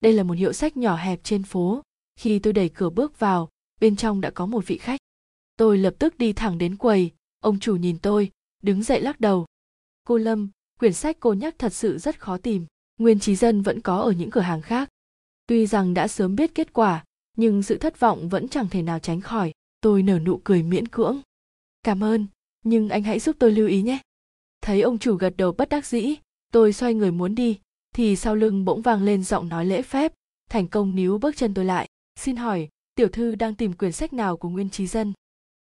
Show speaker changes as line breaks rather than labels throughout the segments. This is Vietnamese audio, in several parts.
đây là một hiệu sách nhỏ hẹp trên phố. Khi tôi đẩy cửa bước vào, bên trong đã có một vị khách. Tôi lập tức đi thẳng đến quầy. Ông chủ nhìn tôi, đứng dậy lắc đầu. Cô lâm, quyển sách cô nhắc thật sự rất khó tìm. Nguyên trí dân vẫn có ở những cửa hàng khác. Tuy rằng đã sớm biết kết quả, nhưng sự thất vọng vẫn chẳng thể nào tránh khỏi. Tôi nở nụ cười miễn cưỡng. Cảm ơn, nhưng anh hãy giúp tôi lưu ý nhé. Thấy ông chủ gật đầu bất đắc dĩ, tôi xoay người muốn đi thì sau lưng bỗng vang lên giọng nói lễ phép. Thành công níu bước chân tôi lại. Xin hỏi, tiểu thư đang tìm quyển sách nào của nguyên trí dân?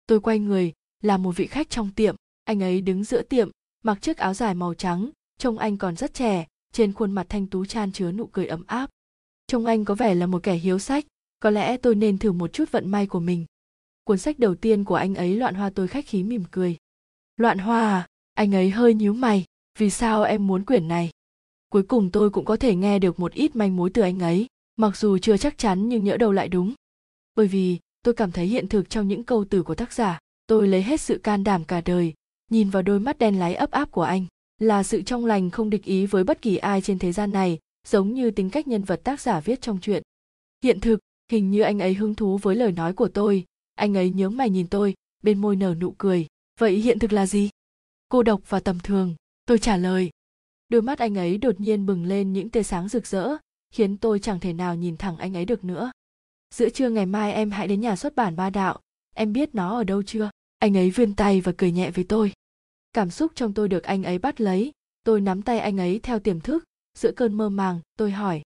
Tôi quay người, là một vị khách trong tiệm. Anh ấy đứng giữa tiệm, mặc chiếc áo dài màu trắng, trông anh còn rất trẻ, trên khuôn mặt thanh tú chan chứa nụ cười ấm áp. Trông anh có vẻ là một kẻ hiếu sách, có lẽ tôi nên thử một chút vận may của mình. Cuốn sách đầu tiên của anh ấy loạn hoa tôi khách khí mỉm cười. Loạn hoa à? Anh ấy hơi nhíu mày. Vì sao em muốn quyển này? Cuối cùng tôi cũng có thể nghe được một ít manh mối từ anh ấy, mặc dù chưa chắc chắn nhưng nhỡ đâu lại đúng. Bởi vì, tôi cảm thấy hiện thực trong những câu từ của tác giả, tôi lấy hết sự can đảm cả đời, nhìn vào đôi mắt đen láy ấp áp của anh, là sự trong lành không địch ý với bất kỳ ai trên thế gian này, giống như tính cách nhân vật tác giả viết trong chuyện hiện thực, hình như anh ấy hứng thú với lời nói của tôi, anh ấy nhớ mày nhìn tôi, bên môi nở nụ cười. Vậy hiện thực là gì? Cô độc và tầm thường, tôi trả lời đôi mắt anh ấy đột nhiên bừng lên những tia sáng rực rỡ, khiến tôi chẳng thể nào nhìn thẳng anh ấy được nữa. Giữa trưa ngày mai em hãy đến nhà xuất bản ba đạo. Em biết nó ở đâu chưa? Anh ấy vươn tay và cười nhẹ với tôi. Cảm xúc trong tôi được anh ấy bắt lấy. Tôi nắm tay anh ấy theo tiềm thức. Giữa cơn mơ màng, tôi hỏi.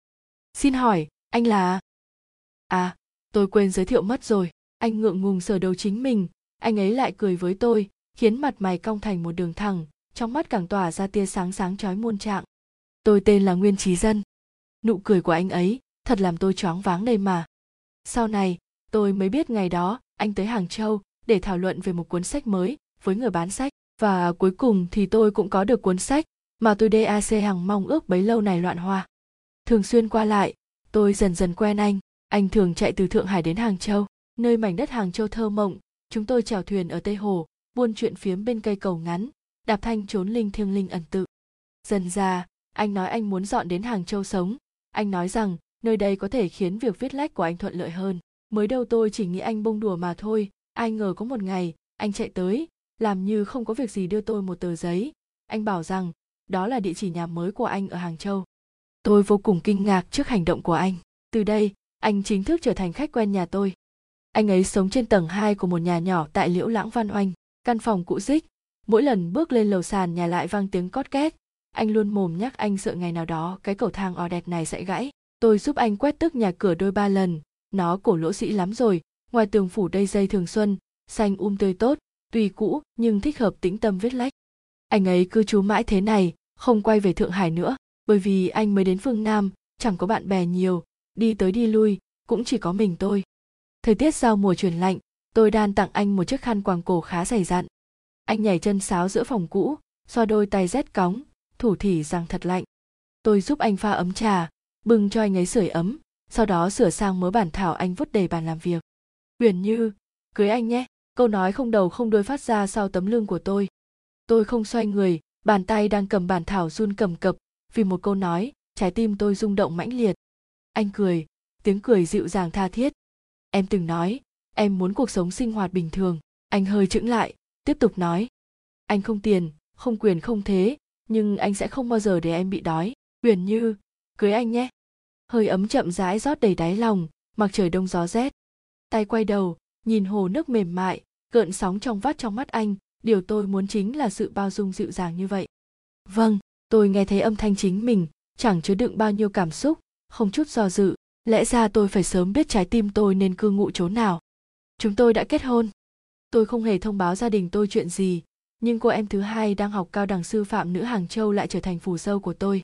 Xin hỏi, anh là à tôi quên giới thiệu mất rồi. Anh ngượng ngùng sờ đầu chính mình. Anh ấy lại cười với tôi, khiến mặt mày cong thành một đường thẳng trong mắt càng tỏa ra tia sáng sáng chói muôn trạng. Tôi tên là nguyên trí dân. Nụ cười của anh ấy thật làm tôi choáng váng đây mà. Sau này tôi mới biết ngày đó anh tới hàng châu để thảo luận về một cuốn sách mới với người bán sách. Và cuối cùng thì tôi cũng có được cuốn sách mà tôi DAC hàng mong ước bấy lâu này loạn hoa. Thường xuyên qua lại, tôi dần dần quen anh, anh thường chạy từ Thượng Hải đến Hàng Châu, nơi mảnh đất Hàng Châu thơ mộng, chúng tôi chèo thuyền ở Tây Hồ, buôn chuyện phiếm bên cây cầu ngắn, đạp thanh trốn linh thiêng linh ẩn tự. Dần ra, anh nói anh muốn dọn đến Hàng Châu sống, anh nói rằng nơi đây có thể khiến việc viết lách của anh thuận lợi hơn. Mới đầu tôi chỉ nghĩ anh bông đùa mà thôi, ai ngờ có một ngày, anh chạy tới, làm như không có việc gì đưa tôi một tờ giấy. Anh bảo rằng đó là địa chỉ nhà mới của anh ở Hàng Châu. Tôi vô cùng kinh ngạc trước hành động của anh. Từ đây, anh chính thức trở thành khách quen nhà tôi. Anh ấy sống trên tầng 2 của một nhà nhỏ tại Liễu Lãng Văn Oanh, căn phòng cũ dích Mỗi lần bước lên lầu sàn nhà lại vang tiếng cót két. Anh luôn mồm nhắc anh sợ ngày nào đó cái cầu thang o đẹp này sẽ gãy. Tôi giúp anh quét tức nhà cửa đôi ba lần. Nó cổ lỗ sĩ lắm rồi. Ngoài tường phủ đầy dây thường xuân, xanh um tươi tốt, tuy cũ nhưng thích hợp tĩnh tâm viết lách anh ấy cứ trú mãi thế này không quay về thượng hải nữa bởi vì anh mới đến phương nam chẳng có bạn bè nhiều đi tới đi lui cũng chỉ có mình tôi thời tiết giao mùa chuyển lạnh tôi đan tặng anh một chiếc khăn quàng cổ khá dày dặn anh nhảy chân sáo giữa phòng cũ, xoa đôi tay rét cóng, thủ thỉ rằng thật lạnh. Tôi giúp anh pha ấm trà, bưng cho anh ấy sưởi ấm, sau đó sửa sang mớ bản thảo anh vứt đầy bàn làm việc. Huyền như, cưới anh nhé, câu nói không đầu không đuôi phát ra sau tấm lưng của tôi. Tôi không xoay người, bàn tay đang cầm bản thảo run cầm cập, vì một câu nói, trái tim tôi rung động mãnh liệt. Anh cười, tiếng cười dịu dàng tha thiết. Em từng nói, em muốn cuộc sống sinh hoạt bình thường, anh hơi chững lại tiếp tục nói. Anh không tiền, không quyền không thế, nhưng anh sẽ không bao giờ để em bị đói. Quyền như, cưới anh nhé. Hơi ấm chậm rãi rót đầy đáy lòng, mặc trời đông gió rét. Tay quay đầu, nhìn hồ nước mềm mại, gợn sóng trong vắt trong mắt anh. Điều tôi muốn chính là sự bao dung dịu dàng như vậy. Vâng tôi nghe thấy âm thanh chính mình, chẳng chứa đựng bao nhiêu cảm xúc, không chút do dự. Lẽ ra tôi phải sớm biết trái tim tôi nên cư ngụ chỗ nào. Chúng tôi đã kết hôn tôi không hề thông báo gia đình tôi chuyện gì, nhưng cô em thứ hai đang học cao đẳng sư phạm nữ hàng châu lại trở thành phù sâu của tôi.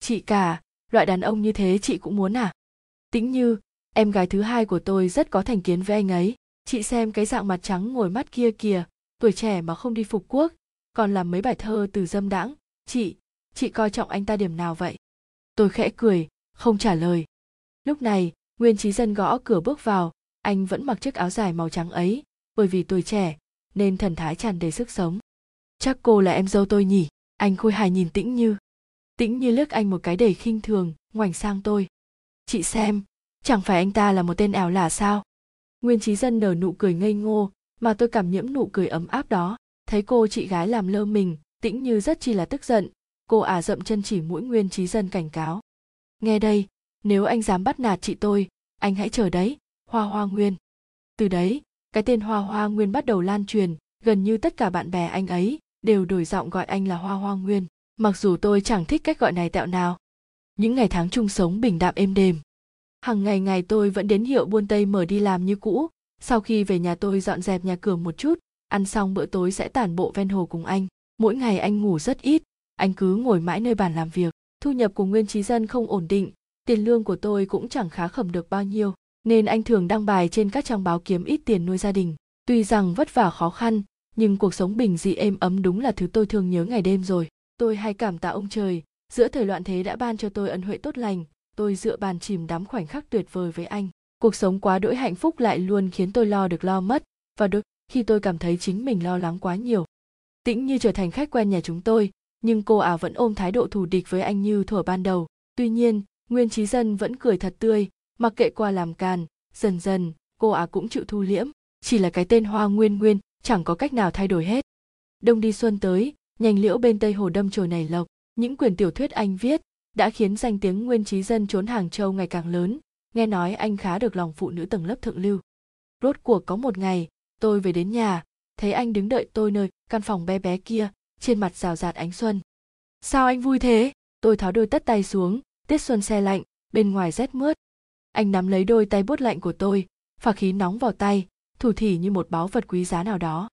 Chị cả, loại đàn ông như thế chị cũng muốn à? Tính như, em gái thứ hai của tôi rất có thành kiến với anh ấy. Chị xem cái dạng mặt trắng ngồi mắt kia kìa, tuổi trẻ mà không đi phục quốc, còn làm mấy bài thơ từ dâm đãng. Chị chị coi trọng anh ta điểm nào vậy? Tôi khẽ cười, không trả lời. Lúc này, nguyên trí dân gõ cửa bước vào, anh vẫn mặc chiếc áo dài màu trắng ấy bởi vì tuổi trẻ, nên thần thái tràn đầy sức sống. Chắc cô là em dâu tôi nhỉ? Anh khôi hài nhìn tĩnh như. Tĩnh như liếc anh một cái đầy khinh thường, ngoảnh sang tôi. Chị xem, chẳng phải anh ta là một tên ẻo lả sao? Nguyên trí dân nở nụ cười ngây ngô, mà tôi cảm nhiễm nụ cười ấm áp đó. Thấy cô chị gái làm lơ mình, tĩnh như rất chi là tức giận. Cô ả à dậm chân chỉ mũi nguyên trí dân cảnh cáo. Nghe đây, nếu anh dám bắt nạt chị tôi, anh hãy chờ đấy, hoa hoa nguyên. Từ đấy cái tên hoa hoa nguyên bắt đầu lan truyền, gần như tất cả bạn bè anh ấy đều đổi giọng gọi anh là hoa hoa nguyên. Mặc dù tôi chẳng thích cách gọi này tẹo nào. Những ngày tháng chung sống bình đạm êm đềm. Hằng ngày ngày tôi vẫn đến hiệu buôn tây mở đi làm như cũ. Sau khi về nhà tôi dọn dẹp nhà cửa một chút, ăn xong bữa tối sẽ tản bộ ven hồ cùng anh. Mỗi ngày anh ngủ rất ít, anh cứ ngồi mãi nơi bàn làm việc. Thu nhập của nguyên trí dân không ổn định, tiền lương của tôi cũng chẳng khá khẩm được bao nhiêu nên anh thường đăng bài trên các trang báo kiếm ít tiền nuôi gia đình. Tuy rằng vất vả khó khăn, nhưng cuộc sống bình dị êm ấm đúng là thứ tôi thương nhớ ngày đêm rồi. Tôi hay cảm tạ ông trời. Giữa thời loạn thế đã ban cho tôi ân huệ tốt lành, tôi dựa bàn chìm đắm khoảnh khắc tuyệt vời với anh. Cuộc sống quá đỗi hạnh phúc lại luôn khiến tôi lo được lo mất, và đôi khi tôi cảm thấy chính mình lo lắng quá nhiều. Tĩnh như trở thành khách quen nhà chúng tôi, nhưng cô ả vẫn ôm thái độ thù địch với anh như thuở ban đầu. Tuy nhiên, nguyên trí dân vẫn cười thật tươi mặc kệ qua làm càn dần dần, cô ả cũng chịu thu liễm. Chỉ là cái tên hoa nguyên nguyên, chẳng có cách nào thay đổi hết. Đông đi xuân tới, nhành liễu bên tây hồ đâm chồi nảy lộc. Những quyển tiểu thuyết anh viết đã khiến danh tiếng nguyên trí dân trốn hàng châu ngày càng lớn. Nghe nói anh khá được lòng phụ nữ tầng lớp thượng lưu. Rốt cuộc có một ngày, tôi về đến nhà, thấy anh đứng đợi tôi nơi căn phòng bé bé kia, trên mặt rào rạt ánh xuân. Sao anh vui thế? Tôi tháo đôi tất tay xuống, tiết xuân xe lạnh, bên ngoài rét mướt anh nắm lấy đôi tay bút lạnh của tôi phả khí nóng vào tay, thủ thỉ như một báu vật quý giá nào đó.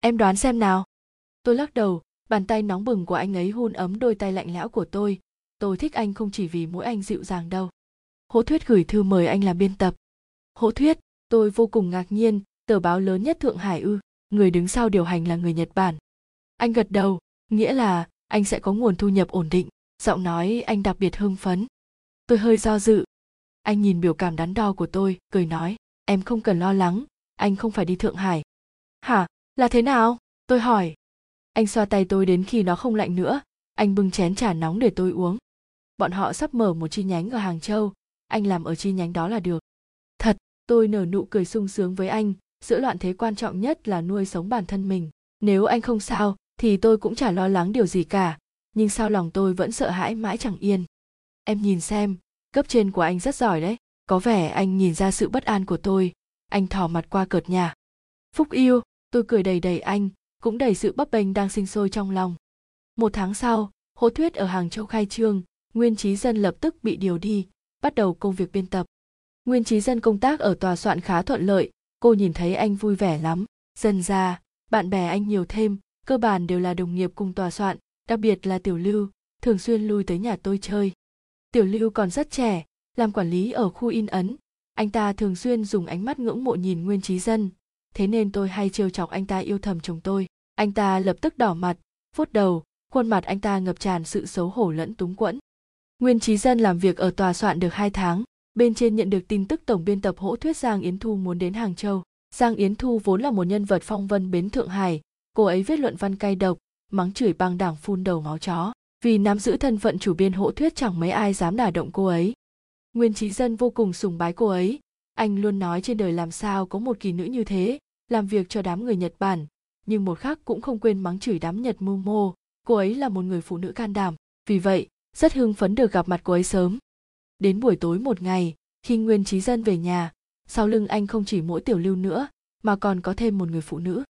Em đoán xem nào. Tôi lắc đầu, bàn tay nóng bừng của anh ấy hôn ấm đôi tay lạnh lẽo của tôi. Tôi thích anh không chỉ vì mỗi anh dịu dàng đâu. Hỗ thuyết gửi thư mời anh làm biên tập. Hỗ thuyết, tôi vô cùng ngạc nhiên, tờ báo lớn nhất thượng hải ư, người đứng sau điều hành là người nhật bản. Anh gật đầu, nghĩa là anh sẽ có nguồn thu nhập ổn định, giọng nói anh đặc biệt hưng phấn. Tôi hơi do dự anh nhìn biểu cảm đắn đo của tôi, cười nói, em không cần lo lắng, anh không phải đi thượng hải. Hả? Là thế nào? tôi hỏi. Anh xoa tay tôi đến khi nó không lạnh nữa. Anh bưng chén trà nóng để tôi uống. Bọn họ sắp mở một chi nhánh ở hàng châu. Anh làm ở chi nhánh đó là được. Thật, tôi nở nụ cười sung sướng với anh. Giữa loạn thế quan trọng nhất là nuôi sống bản thân mình. Nếu anh không sao, thì tôi cũng chả lo lắng điều gì cả. Nhưng sao lòng tôi vẫn sợ hãi mãi chẳng yên. Em nhìn xem cấp trên của anh rất giỏi đấy. Có vẻ anh nhìn ra sự bất an của tôi. Anh thò mặt qua cợt nhà phúc yêu, tôi cười đầy đầy anh, cũng đầy sự bấp bênh đang sinh sôi trong lòng. Một tháng sau, hố thuyết ở hàng châu khai trương, nguyên trí dân lập tức bị điều đi, bắt đầu công việc biên tập. Nguyên trí dân công tác ở tòa soạn khá thuận lợi, cô nhìn thấy anh vui vẻ lắm. Dần ra, bạn bè anh nhiều thêm, cơ bản đều là đồng nghiệp cùng tòa soạn, đặc biệt là tiểu lưu, thường xuyên lui tới nhà tôi chơi tiểu lưu còn rất trẻ, làm quản lý ở khu in ấn. Anh ta thường xuyên dùng ánh mắt ngưỡng mộ nhìn nguyên trí dân. Thế nên tôi hay trêu chọc anh ta yêu thầm chồng tôi. Anh ta lập tức đỏ mặt, vuốt đầu, khuôn mặt anh ta ngập tràn sự xấu hổ lẫn túng quẫn. Nguyên trí dân làm việc ở tòa soạn được hai tháng, bên trên nhận được tin tức tổng biên tập hỗ thuyết giang yến thu muốn đến hàng châu. Giang yến thu vốn là một nhân vật phong vân bến thượng hải. Cô ấy viết luận văn cay độc, mắng chửi băng đảng phun đầu máu chó vì nắm giữ thân phận chủ biên hộ thuyết chẳng mấy ai dám đả động cô ấy. Nguyên trí dân vô cùng sùng bái cô ấy. Anh luôn nói trên đời làm sao có một kỳ nữ như thế, làm việc cho đám người nhật bản, nhưng một khác cũng không quên mắng chửi đám nhật mưu mô. Cô ấy là một người phụ nữ can đảm, vì vậy, rất hưng phấn được gặp mặt cô ấy sớm. Đến buổi tối một ngày, khi nguyên trí dân về nhà, sau lưng anh không chỉ mỗi tiểu lưu nữa, mà còn có thêm một người phụ nữ.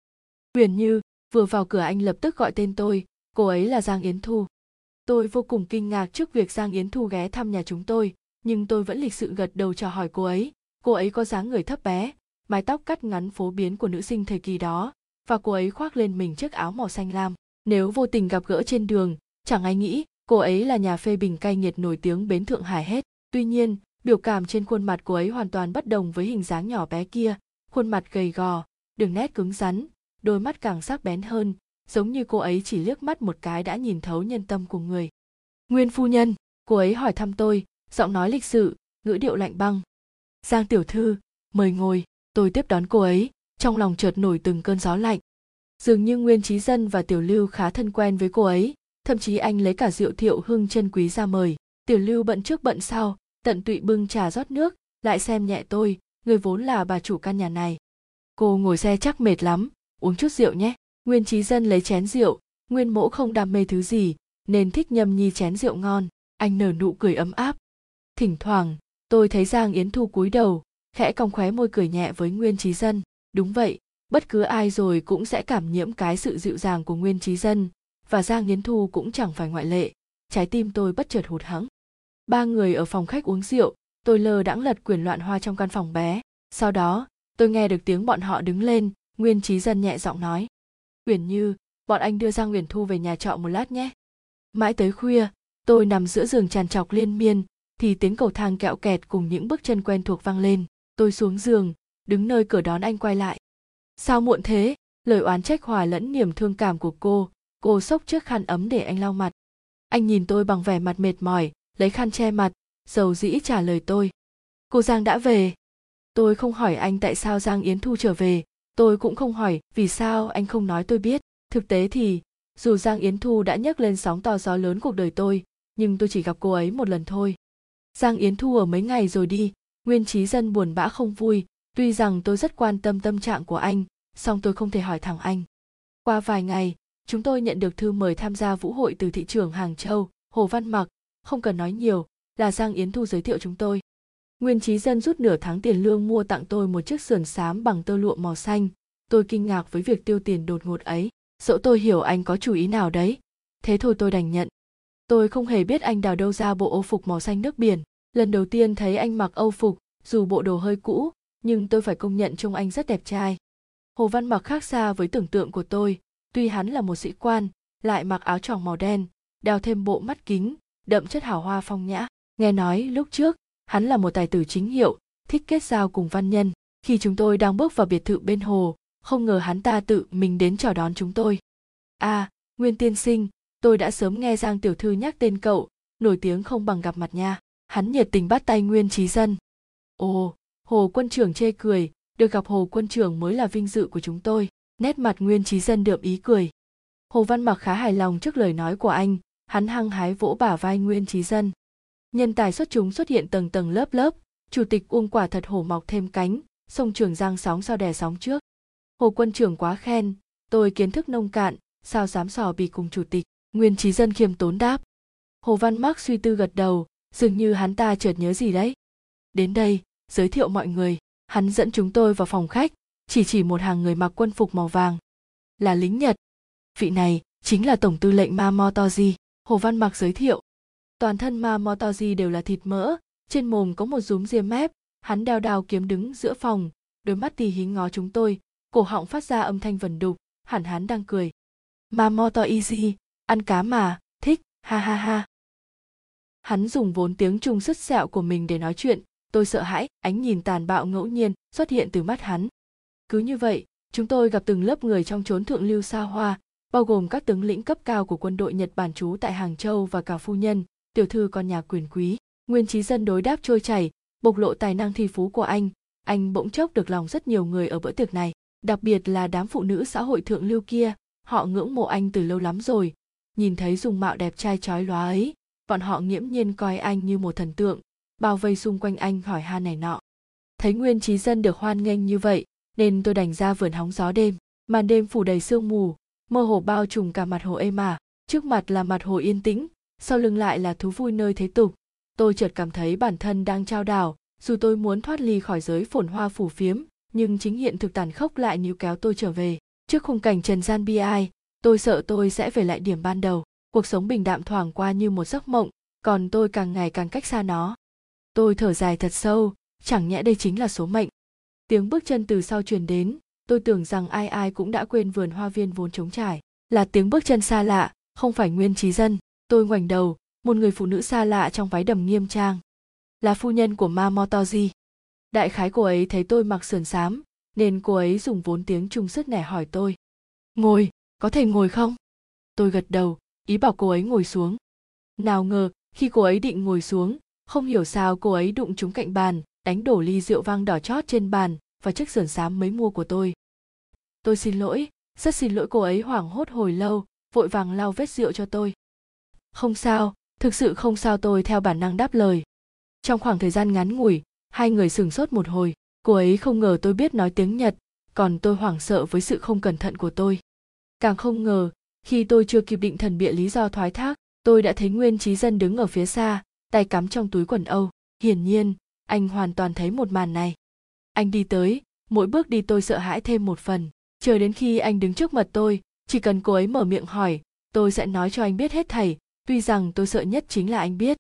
Huyền như, vừa vào cửa anh lập tức gọi tên tôi, cô ấy là giang yến thu tôi vô cùng kinh ngạc trước việc giang yến thu ghé thăm nhà chúng tôi, nhưng tôi vẫn lịch sự gật đầu chào hỏi cô ấy. Cô ấy có dáng người thấp bé, mái tóc cắt ngắn phổ biến của nữ sinh thời kỳ đó, và cô ấy khoác lên mình chiếc áo màu xanh lam. Nếu vô tình gặp gỡ trên đường, chẳng ai nghĩ cô ấy là nhà phê bình cay nghiệt nổi tiếng bến thượng hải hết. Tuy nhiên, biểu cảm trên khuôn mặt cô ấy hoàn toàn bất đồng với hình dáng nhỏ bé kia, khuôn mặt gầy gò, đường nét cứng rắn, đôi mắt càng sắc bén hơn giống như cô ấy chỉ liếc mắt một cái đã nhìn thấu nhân tâm của người. Nguyên phu nhân, cô ấy hỏi thăm tôi, giọng nói lịch sự, ngữ điệu lạnh băng. Giang tiểu thư, mời ngồi, tôi tiếp đón cô ấy, trong lòng chợt nổi từng cơn gió lạnh. Dường như nguyên trí dân và tiểu lưu khá thân quen với cô ấy, thậm chí anh lấy cả rượu thiệu hưng chân quý ra mời. Tiểu lưu bận trước bận sau, tận tụy bưng trà rót nước, lại xem nhẹ tôi, người vốn là bà chủ căn nhà này. Cô ngồi xe chắc mệt lắm, uống chút rượu nhé nguyên trí dân lấy chén rượu, nguyên mỗ không đam mê thứ gì, nên thích nhâm nhi chén rượu ngon. Anh nở nụ cười ấm áp. Thỉnh thoảng, tôi thấy giang yến thu cúi đầu, khẽ cong khóe môi cười nhẹ với nguyên trí dân. Đúng vậy, bất cứ ai rồi cũng sẽ cảm nhiễm cái sự dịu dàng của nguyên trí dân, và giang yến thu cũng chẳng phải ngoại lệ. Trái tim tôi bất chợt hụt hẫng. Ba người ở phòng khách uống rượu, tôi lơ đãng lật quyển loạn hoa trong căn phòng bé. Sau đó, tôi nghe được tiếng bọn họ đứng lên, nguyên trí dân nhẹ giọng nói uyển như, bọn anh đưa giang uyển thu về nhà trọ một lát nhé. Mãi tới khuya, tôi nằm giữa giường tràn trọc liên miên, thì tiếng cầu thang kẹo kẹt cùng những bước chân quen thuộc vang lên. Tôi xuống giường, đứng nơi cửa đón anh quay lại. Sao muộn thế? Lời oán trách hòa lẫn niềm thương cảm của cô cô xốc chiếc khăn ấm để anh lau mặt. Anh nhìn tôi bằng vẻ mặt mệt mỏi, lấy khăn che mặt, dầu dĩ trả lời tôi. Cô giang đã về. Tôi không hỏi anh tại sao giang yến thu trở về tôi cũng không hỏi vì sao anh không nói tôi biết. Thực tế thì, dù giang yến thu đã nhấc lên sóng to gió lớn cuộc đời tôi, nhưng tôi chỉ gặp cô ấy một lần thôi. Giang yến thu ở mấy ngày rồi đi. Nguyên trí dân buồn bã không vui. Tuy rằng tôi rất quan tâm tâm trạng của anh, song tôi không thể hỏi thẳng anh. Qua vài ngày, chúng tôi nhận được thư mời tham gia vũ hội từ thị trường hàng châu, hồ văn mặc. Không cần nói nhiều, là giang yến thu giới thiệu chúng tôi nguyên trí dân rút nửa tháng tiền lương mua tặng tôi một chiếc sườn xám bằng tơ lụa màu xanh. Tôi kinh ngạc với việc tiêu tiền đột ngột ấy. Dẫu tôi hiểu anh có chủ ý nào đấy, thế thôi tôi đành nhận. Tôi không hề biết anh đào đâu ra bộ ô phục màu xanh nước biển. Lần đầu tiên thấy anh mặc âu phục, dù bộ đồ hơi cũ, nhưng tôi phải công nhận trông anh rất đẹp trai. Hồ văn mặc khác xa với tưởng tượng của tôi. Tuy hắn là một sĩ quan, lại mặc áo choàng màu đen đeo thêm bộ mắt kính, đậm chất hào hoa phong nhã. Nghe nói lúc trước hắn là một tài tử chính hiệu, thích kết giao cùng văn nhân. Khi chúng tôi đang bước vào biệt thự bên hồ, không ngờ hắn ta tự mình đến chào đón chúng tôi. À nguyên tiên sinh, tôi đã sớm nghe giang tiểu thư nhắc tên cậu, nổi tiếng không bằng gặp mặt nha. Hắn nhiệt tình bắt tay nguyên trí dân. Ồ, hồ quân trưởng chê cười, được gặp hồ quân trưởng mới là vinh dự của chúng tôi. Nét mặt nguyên trí dân đượm ý cười. Hồ văn mặc khá hài lòng trước lời nói của anh, hắn hăng hái vỗ bả vai nguyên trí dân nhân tài xuất chúng xuất hiện tầng tầng lớp lớp. Chủ tịch uông quả thật hổ mọc thêm cánh sông trường giang sóng sao đè sóng trước. Hồ quân trưởng quá khen, tôi kiến thức nông cạn, sao dám sò bì cùng chủ tịch? Nguyên trí dân khiêm tốn đáp. Hồ văn mắc suy tư gật đầu, dường như hắn ta chợt nhớ gì đấy. Đến đây, giới thiệu mọi người. Hắn dẫn chúng tôi vào phòng khách, chỉ chỉ một hàng người mặc quân phục màu vàng. Là lính nhật. Vị này chính là tổng tư lệnh ma motoji hồ văn mặc giới thiệu toàn thân ma motoji đều là thịt mỡ. Trên mồm có một rúm ria mép. Hắn đeo đao kiếm đứng giữa phòng. Đôi mắt tì hí ngó chúng tôi. Cổ họng phát ra âm thanh vần đục. Hẳn hắn đang cười. Ma moto easy ăn cá mà. Thích. Ha ha ha. Hắn dùng vốn tiếng trung sứt sẹo của mình để nói chuyện. Tôi sợ hãi. Ánh nhìn tàn bạo ngẫu nhiên xuất hiện từ mắt hắn. Cứ như vậy, chúng tôi gặp từng lớp người trong chốn thượng lưu xa hoa, bao gồm các tướng lĩnh cấp cao của quân đội nhật bản trú tại hàng châu và cả phu nhân tiểu thư con nhà quyền quý. Nguyên trí dân đối đáp trôi chảy, bộc lộ tài năng thi phú của anh. Anh bỗng chốc được lòng rất nhiều người ở bữa tiệc này, đặc biệt là đám phụ nữ xã hội thượng lưu kia. Họ ngưỡng mộ anh từ lâu lắm rồi. Nhìn thấy dung mạo đẹp trai chói lóa ấy, bọn họ nghiễm nhiên coi anh như một thần tượng, bao vây xung quanh anh hỏi han này nọ. Thấy nguyên trí dân được hoan nghênh như vậy, nên tôi đành ra vườn hóng gió đêm. Màn đêm phủ đầy sương mù, mơ hồ bao trùm cả mặt hồ êm ả, trước mặt là mặt hồ yên tĩnh sau lưng lại là thú vui nơi thế tục. Tôi chợt cảm thấy bản thân đang trao đảo, dù tôi muốn thoát ly khỏi giới phồn hoa phủ phiếm, nhưng chính hiện thực tàn khốc lại níu kéo tôi trở về. Trước khung cảnh trần gian bi ai, tôi sợ tôi sẽ về lại điểm ban đầu. Cuộc sống bình đạm thoảng qua như một giấc mộng, còn tôi càng ngày càng cách xa nó. Tôi thở dài thật sâu, chẳng nhẽ đây chính là số mệnh. Tiếng bước chân từ sau truyền đến, tôi tưởng rằng ai ai cũng đã quên vườn hoa viên vốn trống trải. Là tiếng bước chân xa lạ, không phải nguyên trí dân tôi ngoảnh đầu, một người phụ nữ xa lạ trong váy đầm nghiêm trang. Là phu nhân của ma motoji. Đại khái cô ấy thấy tôi mặc sườn xám, nên cô ấy dùng vốn tiếng trung sức nẻ hỏi tôi. Ngồi, có thể ngồi không? Tôi gật đầu, ý bảo cô ấy ngồi xuống. Nào ngờ, khi cô ấy định ngồi xuống, không hiểu sao cô ấy đụng trúng cạnh bàn, đánh đổ ly rượu vang đỏ chót trên bàn và chiếc sườn xám mới mua của tôi. Tôi xin lỗi, rất xin lỗi cô ấy hoảng hốt hồi lâu, vội vàng lau vết rượu cho tôi không sao, thực sự không sao tôi theo bản năng đáp lời. Trong khoảng thời gian ngắn ngủi, hai người sửng sốt một hồi, cô ấy không ngờ tôi biết nói tiếng nhật, còn tôi hoảng sợ với sự không cẩn thận của tôi. Càng không ngờ, khi tôi chưa kịp định thần bịa lý do thoái thác, tôi đã thấy nguyên trí dân đứng ở phía xa, tay cắm trong túi quần âu. Hiển nhiên, anh hoàn toàn thấy một màn này. Anh đi tới, mỗi bước đi tôi sợ hãi thêm một phần. Chờ đến khi anh đứng trước mặt tôi, chỉ cần cô ấy mở miệng hỏi, tôi sẽ nói cho anh biết hết thảy tuy rằng tôi sợ nhất chính là anh biết.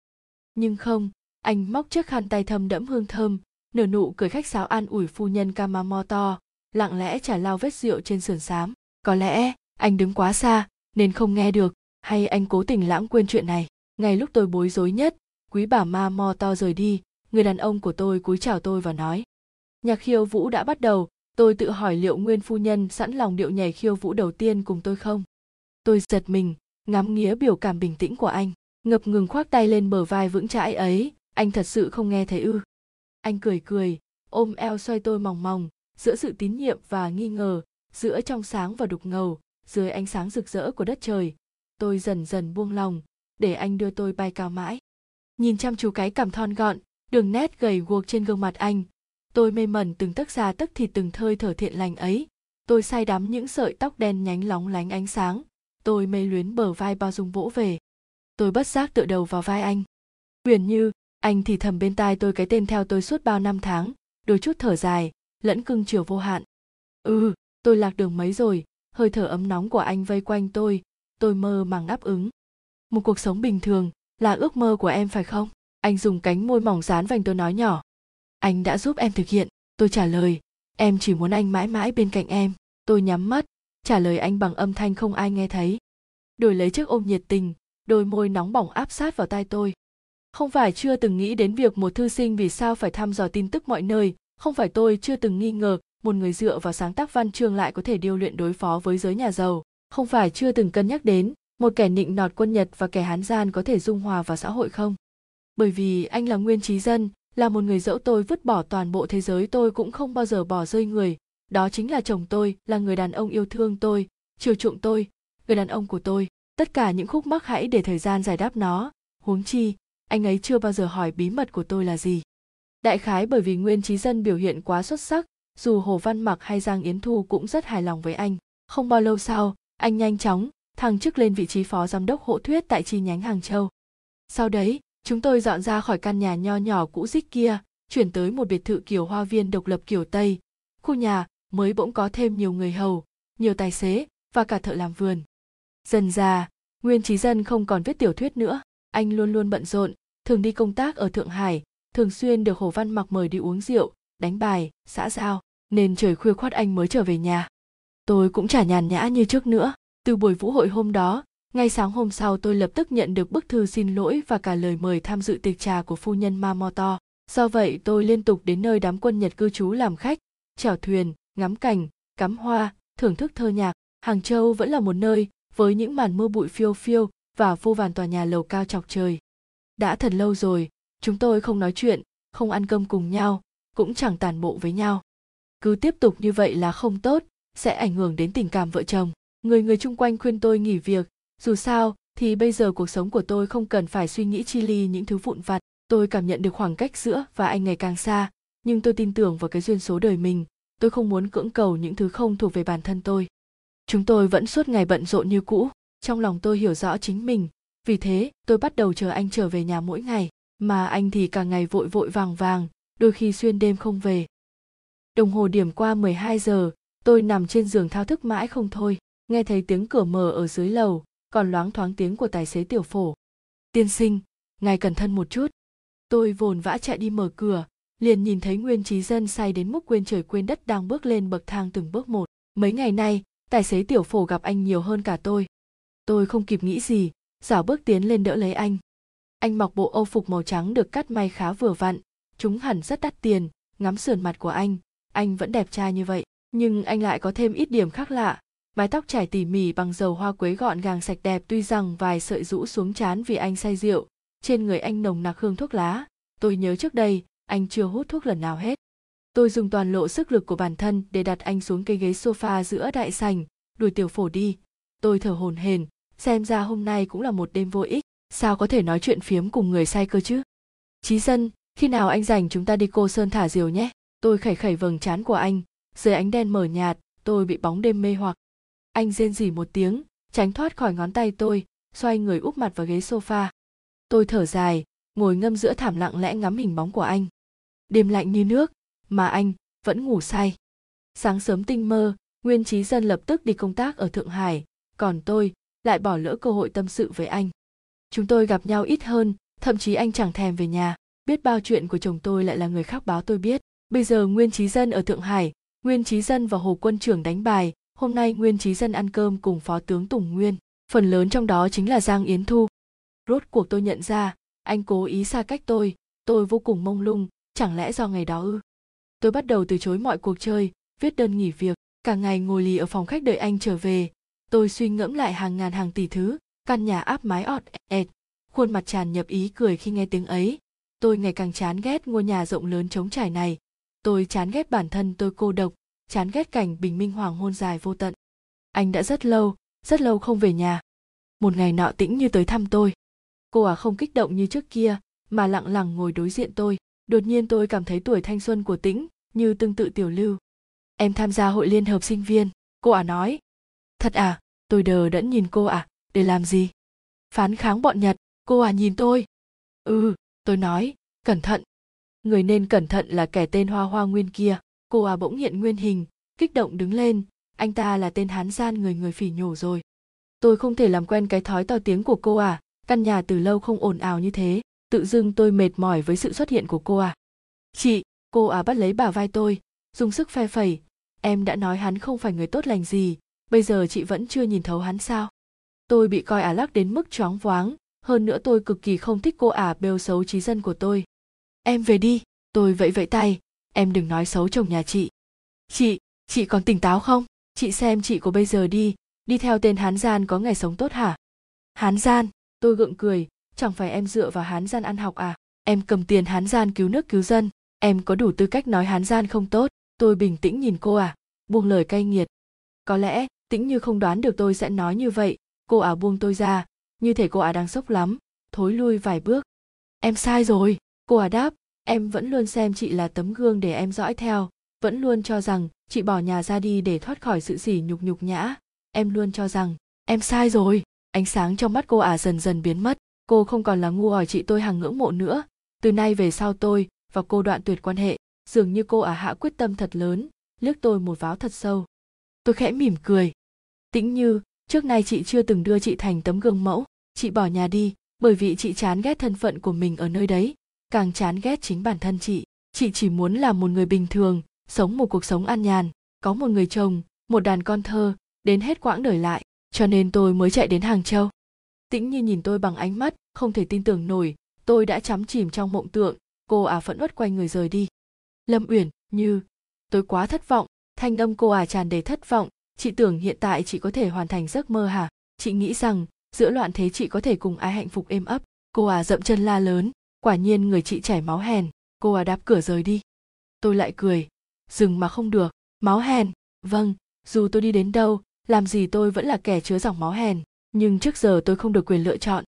Nhưng không, anh móc chiếc khăn tay thâm đẫm hương thơm, nở nụ cười khách sáo an ủi phu nhân kamamoto, lặng lẽ trả lau vết rượu trên sườn xám. Có lẽ, anh đứng quá xa, nên không nghe được, hay anh cố tình lãng quên chuyện này. Ngay lúc tôi bối rối nhất, quý bà ma mo to rời đi, người đàn ông của tôi cúi chào tôi và nói nhạc khiêu vũ đã bắt đầu, tôi tự hỏi liệu nguyên phu nhân sẵn lòng điệu nhảy khiêu vũ đầu tiên cùng tôi không? Tôi giật mình ngắm nghía biểu cảm bình tĩnh của anh, ngập ngừng khoác tay lên bờ vai vững chãi ấy, anh thật sự không nghe thấy ư. Anh cười cười, ôm eo xoay tôi mòng mòng, giữa sự tín nhiệm và nghi ngờ, giữa trong sáng và đục ngầu, dưới ánh sáng rực rỡ của đất trời, tôi dần dần buông lòng, để anh đưa tôi bay cao mãi. Nhìn chăm chú cái cằm thon gọn, đường nét gầy guộc trên gương mặt anh, tôi mê mẩn từng tấc da tấc thịt từng thơi thở thiện lành ấy, tôi say đắm những sợi tóc đen nhánh lóng lánh ánh sáng tôi mê luyến bờ vai bao dung vỗ về. Tôi bất giác tựa đầu vào vai anh. Huyền như, anh thì thầm bên tai tôi cái tên theo tôi suốt bao năm tháng, đôi chút thở dài, lẫn cưng chiều vô hạn. Ừ tôi lạc đường mấy rồi, hơi thở ấm nóng của anh vây quanh tôi tôi mơ màng đáp ứng. Một cuộc sống bình thường là ước mơ của em phải không? Anh dùng cánh môi mỏng dán vành tôi nói nhỏ. Anh đã giúp em thực hiện, tôi trả lời, em chỉ muốn anh mãi mãi bên cạnh em, tôi nhắm mắt trả lời anh bằng âm thanh không ai nghe thấy. Đổi lấy chiếc ôm nhiệt tình, đôi môi nóng bỏng áp sát vào tai tôi. Không phải chưa từng nghĩ đến việc một thư sinh vì sao phải thăm dò tin tức mọi nơi. Không phải tôi chưa từng nghi ngờ một người dựa vào sáng tác văn chương lại có thể điêu luyện đối phó với giới nhà giàu. Không phải chưa từng cân nhắc đến một kẻ nịnh nọt quân nhật và kẻ hán gian có thể dung hòa vào xã hội không? Bởi vì anh là nguyên trí dân, là một người dẫu tôi vứt bỏ toàn bộ thế giới tôi cũng không bao giờ bỏ rơi người đó chính là chồng tôi, là người đàn ông yêu thương tôi, chiều chuộng tôi, người đàn ông của tôi. Tất cả những khúc mắc hãy để thời gian giải đáp nó. Huống chi, anh ấy chưa bao giờ hỏi bí mật của tôi là gì. Đại khái bởi vì nguyên trí dân biểu hiện quá xuất sắc, dù hồ văn mặc hay giang yến thu cũng rất hài lòng với anh. Không bao lâu sau, anh nhanh chóng thăng chức lên vị trí phó giám đốc hộ thuyết tại chi nhánh hàng châu. Sau đấy, chúng tôi dọn ra khỏi căn nhà nho nhỏ cũ rích kia, chuyển tới một biệt thự kiểu hoa viên độc lập kiểu tây. Khu nhà mới bỗng có thêm nhiều người hầu, nhiều tài xế và cả thợ làm vườn. Dần già nguyên trí dân không còn viết tiểu thuyết nữa. Anh luôn luôn bận rộn, thường đi công tác ở thượng hải, thường xuyên được hồ văn mặc mời đi uống rượu, đánh bài, xã giao, nên trời khuya khoát anh mới trở về nhà. Tôi cũng chả nhàn nhã như trước nữa. Từ buổi vũ hội hôm đó, ngay sáng hôm sau tôi lập tức nhận được bức thư xin lỗi và cả lời mời tham dự tiệc trà của phu nhân mamoto. Do vậy tôi liên tục đến nơi đám quân nhật cư trú làm khách, chèo thuyền ngắm cảnh, cắm hoa, thưởng thức thơ nhạc. Hàng châu vẫn là một nơi với những màn mưa bụi phiêu phiêu và vô vàn tòa nhà lầu cao chọc trời. Đã thật lâu rồi, chúng tôi không nói chuyện, không ăn cơm cùng nhau, cũng chẳng tàn bộ với nhau. Cứ tiếp tục như vậy là không tốt, sẽ ảnh hưởng đến tình cảm vợ chồng. Người người chung quanh khuyên tôi nghỉ việc, dù sao thì bây giờ cuộc sống của tôi không cần phải suy nghĩ chi ly những thứ vụn vặt. Tôi cảm nhận được khoảng cách giữa và anh ngày càng xa, nhưng tôi tin tưởng vào cái duyên số đời mình tôi không muốn cưỡng cầu những thứ không thuộc về bản thân tôi. Chúng tôi vẫn suốt ngày bận rộn như cũ. Trong lòng tôi hiểu rõ chính mình. Vì thế, tôi bắt đầu chờ anh trở về nhà mỗi ngày. Mà anh thì cả ngày vội vội vàng vàng, đôi khi xuyên đêm không về. Đồng hồ điểm qua 12 giờ, tôi nằm trên giường thao thức mãi không thôi. Nghe thấy tiếng cửa mở ở dưới lầu, còn loáng thoáng tiếng của tài xế tiểu phổ. Tiên sinh, ngài cẩn thân một chút. Tôi vồn vã chạy đi mở cửa liền nhìn thấy nguyên trí dân say đến mức quên trời quên đất đang bước lên bậc thang từng bước một. Mấy ngày nay, tài xế tiểu phổ gặp anh nhiều hơn cả tôi. Tôi không kịp nghĩ gì dảo bước tiến lên đỡ lấy anh. Anh mặc bộ âu phục màu trắng được cắt may khá vừa vặn, chúng hẳn rất đắt tiền, ngắm sườn mặt của anh anh vẫn đẹp trai như vậy. Nhưng anh lại có thêm ít điểm khác lạ, mái tóc trải tỉ mỉ bằng dầu hoa quế gọn gàng sạch đẹp tuy rằng vài sợi rũ xuống chán vì anh say rượu, trên người anh nồng nặc hương thuốc lá. Tôi nhớ trước đây anh chưa hút thuốc lần nào hết. Tôi dùng toàn lộ sức lực của bản thân để đặt anh xuống cái ghế sofa giữa đại sành đuổi tiểu phổ đi. Tôi thở hổn hển, xem ra hôm nay cũng là một đêm vô ích, sao có thể nói chuyện phiếm cùng người say cơ chứ? Chí dân khi nào anh rảnh chúng ta đi cô sơn thả diều nhé. Tôi khẩy khẩy vầng trán của anh, dưới ánh đen mờ nhạt, tôi bị bóng đêm mê hoặc. Anh rên rỉ một tiếng, tránh thoát khỏi ngón tay tôi, xoay người úp mặt vào ghế sofa. Tôi thở dài, ngồi ngâm giữa thảm lặng lẽ ngắm hình bóng của anh đêm lạnh như nước, mà anh vẫn ngủ say. Sáng sớm tinh mơ, nguyên trí dân lập tức đi công tác ở thượng hải, còn tôi lại bỏ lỡ cơ hội tâm sự với anh. Chúng tôi gặp nhau ít hơn, thậm chí anh chẳng thèm về nhà, biết bao chuyện của chồng tôi lại là người khác báo tôi biết. Bây giờ nguyên trí dân ở thượng hải, nguyên trí dân và hồ quân trưởng đánh bài, hôm nay nguyên trí dân ăn cơm cùng phó tướng tùng nguyên, phần lớn trong đó chính là giang yến thu. Rốt cuộc tôi nhận ra, anh cố ý xa cách tôi tôi vô cùng mông lung chẳng lẽ do ngày đó ư? Tôi bắt đầu từ chối mọi cuộc chơi, viết đơn nghỉ việc, cả ngày ngồi lì ở phòng khách đợi anh trở về. Tôi suy ngẫm lại hàng ngàn hàng tỷ thứ, căn nhà áp mái ọt, ẹt. Khuôn mặt tràn nhập ý cười khi nghe tiếng ấy. Tôi ngày càng chán ghét ngôi nhà rộng lớn trống trải này. Tôi chán ghét bản thân tôi cô độc, chán ghét cảnh bình minh hoàng hôn dài vô tận. Anh đã rất lâu rất lâu không về nhà. Một ngày nọ tĩnh như tới thăm tôi. Cô à không kích động như trước kia, mà lặng lặng ngồi đối diện tôi đột nhiên tôi cảm thấy tuổi thanh xuân của tĩnh như tương tự tiểu lưu. Em tham gia hội liên hợp sinh viên, cô à nói. Thật à tôi đờ đẫn nhìn cô à để làm gì? Phán kháng bọn nhật, cô à nhìn tôi. Ừ tôi nói, cẩn thận. Người nên cẩn thận là kẻ tên hoa hoa nguyên kia, cô à bỗng hiện nguyên hình, kích động đứng lên. Anh ta là tên hán gian người người phỉ nhổ rồi. Tôi không thể làm quen cái thói to tiếng của cô à căn nhà từ lâu không ồn ào như thế tự dưng tôi mệt mỏi với sự xuất hiện của cô à? Chị, cô à bắt lấy bả vai tôi, dùng sức phe phẩy. Em đã nói hắn không phải người tốt lành gì, bây giờ chị vẫn chưa nhìn thấu hắn sao? Tôi bị coi à lắc đến mức choáng váng, hơn nữa tôi cực kỳ không thích cô ả bêu xấu trí dân của tôi. Em về đi, tôi vẫy vẫy tay, em đừng nói xấu chồng nhà chị. Chị chị còn tỉnh táo không? Chị xem chị của bây giờ đi đi theo tên hán gian có ngày sống tốt hả? Hán gian, tôi gượng cười chẳng phải em dựa vào hán gian ăn học à? Em cầm tiền hán gian cứu nước cứu dân. Em có đủ tư cách nói hán gian không tốt. Tôi bình tĩnh nhìn cô à? Buông lời cay nghiệt. Có lẽ, tĩnh như không đoán được tôi sẽ nói như vậy. Cô à buông tôi ra. Như thể cô à đang sốc lắm. Thối lui vài bước. Em sai rồi. Cô à đáp. Em vẫn luôn xem chị là tấm gương để em dõi theo. Vẫn luôn cho rằng, chị bỏ nhà ra đi để thoát khỏi sự sỉ nhục nhục nhã. Em luôn cho rằng, em sai rồi. Ánh sáng trong mắt cô ả à dần dần biến mất cô không còn là ngu hỏi chị tôi hàng ngưỡng mộ nữa. Từ nay về sau tôi và cô đoạn tuyệt quan hệ, dường như cô ả à hạ quyết tâm thật lớn, liếc tôi một váo thật sâu. Tôi khẽ mỉm cười. Tĩnh như, trước nay chị chưa từng đưa chị thành tấm gương mẫu, chị bỏ nhà đi, bởi vì chị chán ghét thân phận của mình ở nơi đấy, càng chán ghét chính bản thân chị. Chị chỉ muốn là một người bình thường, sống một cuộc sống an nhàn, có một người chồng, một đàn con thơ, đến hết quãng đời lại, cho nên tôi mới chạy đến hàng châu tĩnh như nhìn tôi bằng ánh mắt, không thể tin tưởng nổi. Tôi đã chắm chìm trong mộng tượng, cô à phẫn uất quay người rời đi. Lâm uyển, như, tôi quá thất vọng. Thanh âm cô à tràn đầy thất vọng. Chị tưởng hiện tại chị có thể hoàn thành giấc mơ hả? Chị nghĩ rằng, giữa loạn thế chị có thể cùng ai hạnh phúc êm ấp? Cô à dậm chân la lớn. Quả nhiên người chị chảy máu hèn. Cô à đạp cửa rời đi. Tôi lại cười. Dừng mà không được. Máu hèn. Vâng dù tôi đi đến đâu, làm gì tôi vẫn là kẻ chứa dòng máu hèn nhưng trước giờ tôi không được quyền lựa chọn.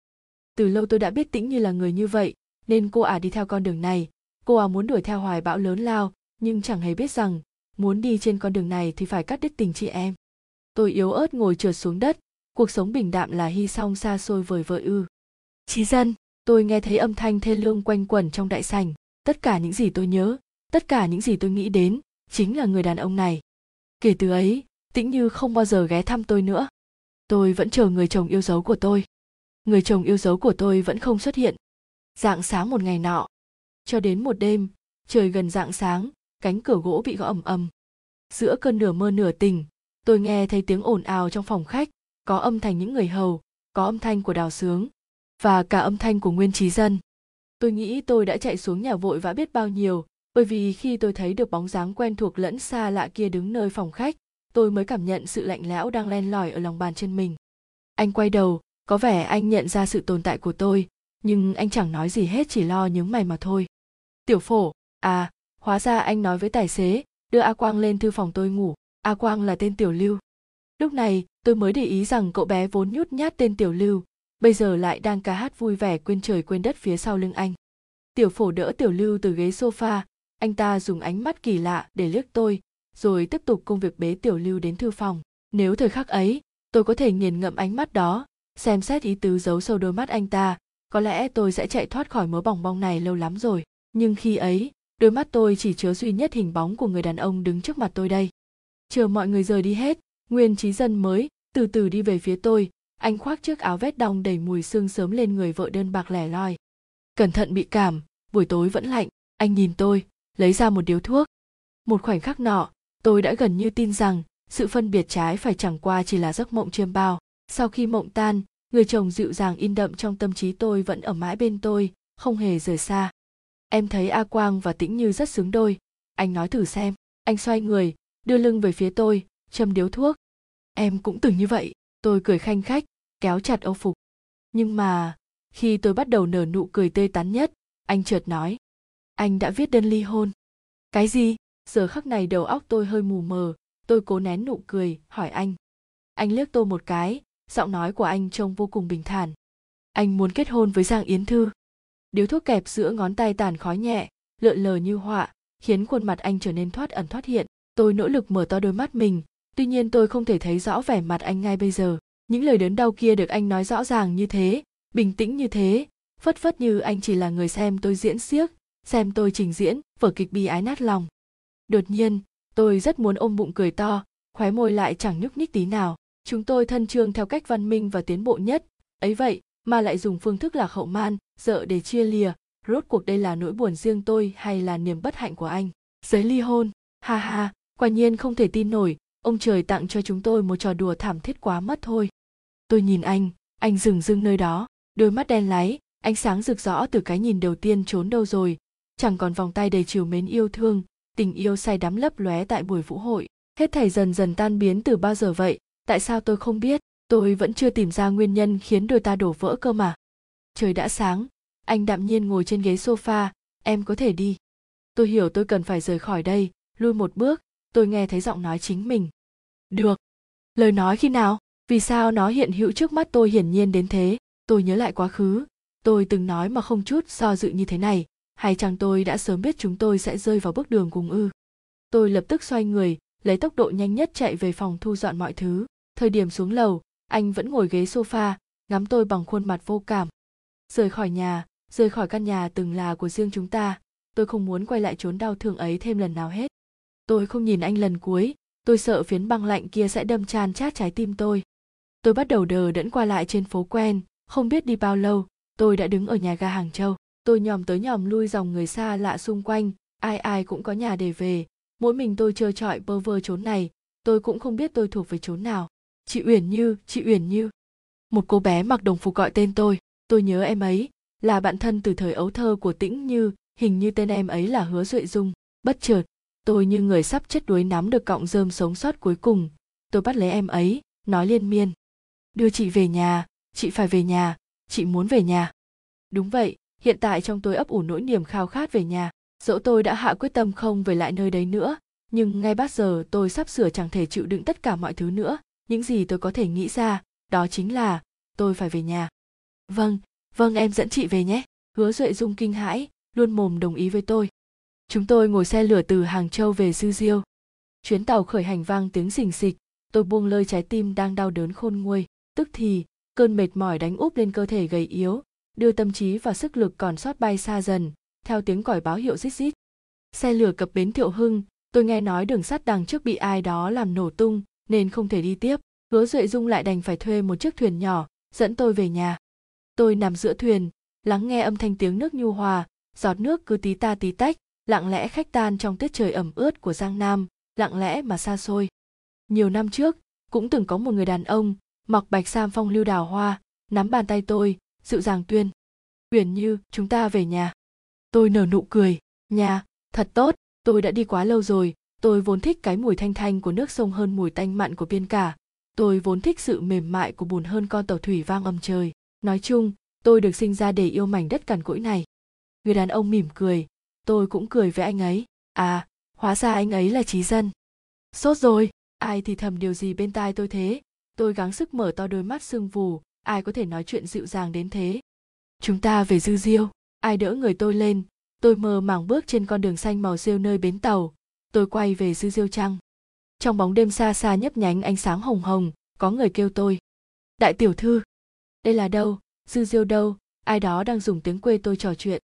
Từ lâu tôi đã biết tĩnh như là người như vậy, nên cô ả à đi theo con đường này. Cô ả à muốn đuổi theo hoài bão lớn lao, nhưng chẳng hề biết rằng, muốn đi trên con đường này thì phải cắt đứt tình chị em. Tôi yếu ớt ngồi trượt xuống đất, cuộc sống bình đạm là hy song xa xôi vời vợi ư. Trí dân, tôi nghe thấy âm thanh thê lương quanh quẩn trong đại sảnh. Tất cả những gì tôi nhớ, tất cả những gì tôi nghĩ đến, chính là người đàn ông này. Kể từ ấy, tĩnh như không bao giờ ghé thăm tôi nữa tôi vẫn chờ người chồng yêu dấu của tôi. Người chồng yêu dấu của tôi vẫn không xuất hiện. Dạng sáng một ngày nọ, cho đến một đêm, trời gần dạng sáng, cánh cửa gỗ bị gõ ầm ầm. Giữa cơn nửa mơ nửa tình, tôi nghe thấy tiếng ồn ào trong phòng khách, có âm thanh những người hầu, có âm thanh của đào sướng, và cả âm thanh của nguyên trí dân. Tôi nghĩ tôi đã chạy xuống nhà vội vã biết bao nhiêu, bởi vì khi tôi thấy được bóng dáng quen thuộc lẫn xa lạ kia đứng nơi phòng khách tôi mới cảm nhận sự lạnh lẽo đang len lỏi ở lòng bàn chân mình. Anh quay đầu, có vẻ anh nhận ra sự tồn tại của tôi, nhưng anh chẳng nói gì hết chỉ lo nhướng mày mà thôi. Tiểu phổ à hóa ra anh nói với tài xế, đưa a quang lên thư phòng tôi ngủ, a quang là tên tiểu lưu. Lúc này, tôi mới để ý rằng cậu bé vốn nhút nhát tên tiểu lưu, bây giờ lại đang ca hát vui vẻ quên trời quên đất phía sau lưng anh. Tiểu phổ đỡ tiểu lưu từ ghế sofa, anh ta dùng ánh mắt kỳ lạ để liếc tôi rồi tiếp tục công việc bế tiểu lưu đến thư phòng. Nếu thời khắc ấy, tôi có thể nghiền ngẫm ánh mắt đó, xem xét ý tứ giấu sâu đôi mắt anh ta, có lẽ tôi sẽ chạy thoát khỏi mớ bòng bong này lâu lắm rồi. Nhưng khi ấy, đôi mắt tôi chỉ chứa duy nhất hình bóng của người đàn ông đứng trước mặt tôi đây. Chờ mọi người rời đi hết, nguyên trí dân mới từ từ đi về phía tôi. Anh khoác chiếc áo vét đong đầy mùi xương sớm lên người vợ đơn bạc lẻ loi. Cẩn thận bị cảm, buổi tối vẫn lạnh, anh nhìn tôi, lấy ra một điếu thuốc. Một khoảnh khắc nọ tôi đã gần như tin rằng, sự phân biệt trái phải chẳng qua chỉ là giấc mộng chiêm bao. Sau khi mộng tan, người chồng dịu dàng in đậm trong tâm trí tôi vẫn ở mãi bên tôi, không hề rời xa. Em thấy a quang và tĩnh như rất xứng đôi. Anh nói thử xem. Anh xoay người, đưa lưng về phía tôi, châm điếu thuốc. Em cũng từng như vậy. Tôi cười khanh khách, kéo chặt âu phục. Nhưng mà, khi tôi bắt đầu nở nụ cười tươi tắn nhất, anh chợt nói. Anh đã viết đơn ly hôn. Cái gì? Giờ khắc này đầu óc tôi hơi mù mờ, tôi cố nén nụ cười, hỏi anh. Anh liếc tôi một cái, giọng nói của anh trông vô cùng bình thản. Anh muốn kết hôn với giang yến thư. Điếu thuốc kẹp giữa ngón tay tàn khói nhẹ, lượn lờ như họa, khiến khuôn mặt anh trở nên thoát ẩn thoát hiện. Tôi nỗ lực mở to đôi mắt mình, tuy nhiên tôi không thể thấy rõ vẻ mặt anh ngay bây giờ. Những lời đớn đau kia được anh nói rõ ràng như thế, bình tĩnh như thế, phất phất như anh chỉ là người xem tôi diễn xiếc xem tôi trình diễn, vở kịch bi ái nát lòng đột nhiên, tôi rất muốn ôm bụng cười to, khóe môi lại chẳng nhúc nhích tí nào. Chúng tôi thân trương theo cách văn minh và tiến bộ nhất. Ấy vậy mà lại dùng phương thức lạc hậu man, dợ để chia lìa. Rốt cuộc đây là nỗi buồn riêng tôi hay là niềm bất hạnh của anh? Giấy ly hôn. Ha ha, quả nhiên không thể tin nổi. Ông trời tặng cho chúng tôi một trò đùa thảm thiết quá mất thôi. Tôi nhìn anh anh dừng dưng nơi đó, đôi mắt đen láy, ánh sáng rực rõ từ cái nhìn đầu tiên trốn đâu rồi. Chẳng còn vòng tay đầy chiều mến yêu thương tình yêu say đắm lấp lóe tại buổi vũ hội. Hết thảy dần dần tan biến từ bao giờ vậy? Tại sao tôi không biết? Tôi vẫn chưa tìm ra nguyên nhân khiến đôi ta đổ vỡ cơ mà. Trời đã sáng. Anh đạm nhiên ngồi trên ghế sofa. Em có thể đi. Tôi hiểu tôi cần phải rời khỏi đây. Lui một bước. Tôi nghe thấy giọng nói chính mình. Được. Lời nói khi nào? Vì sao nó hiện hữu trước mắt tôi hiển nhiên đến thế? Tôi nhớ lại quá khứ. Tôi từng nói mà không chút do dự như thế này hay chăng tôi đã sớm biết chúng tôi sẽ rơi vào bước đường cùng ư? Tôi lập tức xoay người, lấy tốc độ nhanh nhất chạy về phòng thu dọn mọi thứ. Thời điểm xuống lầu, anh vẫn ngồi ghế sofa, ngắm tôi bằng khuôn mặt vô cảm. Rời khỏi nhà, rời khỏi căn nhà từng là của riêng chúng ta, tôi không muốn quay lại chốn đau thương ấy thêm lần nào hết. Tôi không nhìn anh lần cuối, tôi sợ phiến băng lạnh kia sẽ đâm chan chát trái tim tôi. Tôi bắt đầu đờ đẫn qua lại trên phố quen, không biết đi bao lâu, tôi đã đứng ở nhà ga hàng châu tôi nhòm tới nhòm lui dòng người xa lạ xung quanh, ai ai cũng có nhà để về. Mỗi mình tôi trơ trọi bơ vơ chốn này, tôi cũng không biết tôi thuộc về chốn nào. Chị uyển như, chị uyển như. Một cô bé mặc đồng phục gọi tên tôi. Tôi nhớ em ấy, là bạn thân từ thời ấu thơ của tĩnh như, hình như tên em ấy là hứa duệ dung. Bất chợt, tôi như người sắp chết đuối nắm được cọng rơm sống sót cuối cùng. Tôi bắt lấy em ấy, nói liên miên. Đưa chị về nhà, chị phải về nhà, chị muốn về nhà. Đúng vậy hiện tại trong tôi ấp ủ nỗi niềm khao khát về nhà, dẫu tôi đã hạ quyết tâm không về lại nơi đấy nữa, nhưng ngay bắt giờ tôi sắp sửa chẳng thể chịu đựng tất cả mọi thứ nữa. Những gì tôi có thể nghĩ ra, đó chính là tôi phải về nhà. Vâng vâng em dẫn chị về nhé. Hứa duệ dung kinh hãi, luôn mồm đồng ý với tôi. Chúng tôi ngồi xe lửa từ hàng châu về Sư diêu. Chuyến tàu khởi hành vang tiếng xình xịch, tôi buông lơi trái tim đang đau đớn khôn nguôi, tức thì, cơn mệt mỏi đánh úp lên cơ thể gầy yếu đưa tâm trí và sức lực còn sót bay xa dần, theo tiếng còi báo hiệu rít rít. Xe lửa cập bến thiệu hưng, tôi nghe nói đường sắt đằng trước bị ai đó làm nổ tung, nên không thể đi tiếp. Hứa duệ dung lại đành phải thuê một chiếc thuyền nhỏ, dẫn tôi về nhà. Tôi nằm giữa thuyền, lắng nghe âm thanh tiếng nước nhu hòa, giọt nước cứ tí ta tí tách, lặng lẽ khách tan trong tiết trời ẩm ướt của giang nam, lặng lẽ mà xa xôi. Nhiều năm trước, cũng từng có một người đàn ông, mặc bạch sam phong lưu đào hoa, nắm bàn tay tôi dịu dàng tuyên, uyển như, chúng ta về nhà. Tôi nở nụ cười, nhà, thật tốt, tôi đã đi quá lâu rồi, tôi vốn thích cái mùi thanh thanh của nước sông hơn mùi tanh mặn của biên cả. Tôi vốn thích sự mềm mại của bùn hơn con tàu thủy vang âm trời. Nói chung, tôi được sinh ra để yêu mảnh đất cằn cỗi này. Người đàn ông mỉm cười, tôi cũng cười với anh ấy. À hóa ra anh ấy là trí dân. Sốt rồi, ai thì thầm điều gì bên tai tôi thế? Tôi gắng sức mở to đôi mắt sưng vù ai có thể nói chuyện dịu dàng đến thế? Chúng ta về dư diêu. Ai đỡ người tôi lên? Tôi mơ màng bước trên con đường xanh màu rêu nơi bến tàu. Tôi quay về dư diêu trăng trong bóng đêm xa xa nhấp nhánh ánh sáng hồng hồng, có người kêu tôi. Đại tiểu thư! Đây là đâu? Dư diêu đâu? Ai đó đang dùng tiếng quê tôi trò chuyện.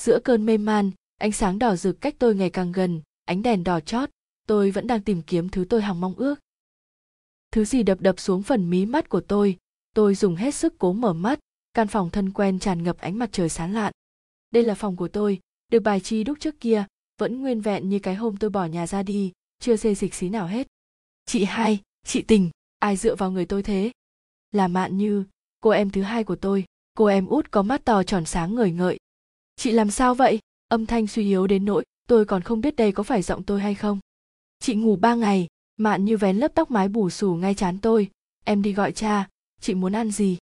Giữa cơn mê man, ánh sáng đỏ rực cách tôi ngày càng gần, ánh đèn đỏ chót. Tôi vẫn đang tìm kiếm thứ tôi hằng mong ước. Thứ gì đập đập xuống phần mí mắt của tôi? Tôi dùng hết sức cố mở mắt, căn phòng thân quen tràn ngập ánh mặt trời sáng lạn. Đây là phòng của tôi, được bài chi đúc trước kia, vẫn nguyên vẹn như cái hôm tôi bỏ nhà ra đi, chưa xê dịch xí nào hết. Chị hai, chị tình, ai dựa vào người tôi thế? Là mạn như, cô em thứ hai của tôi, cô em út có mắt to tròn sáng ngời ngợi. Chị làm sao vậy? Âm thanh suy yếu đến nỗi tôi còn không biết đây có phải giọng tôi hay không. Chị ngủ ba ngày, mạn như vén lớp tóc mái bù xù ngay chán tôi. Em đi gọi cha chị muốn ăn gì?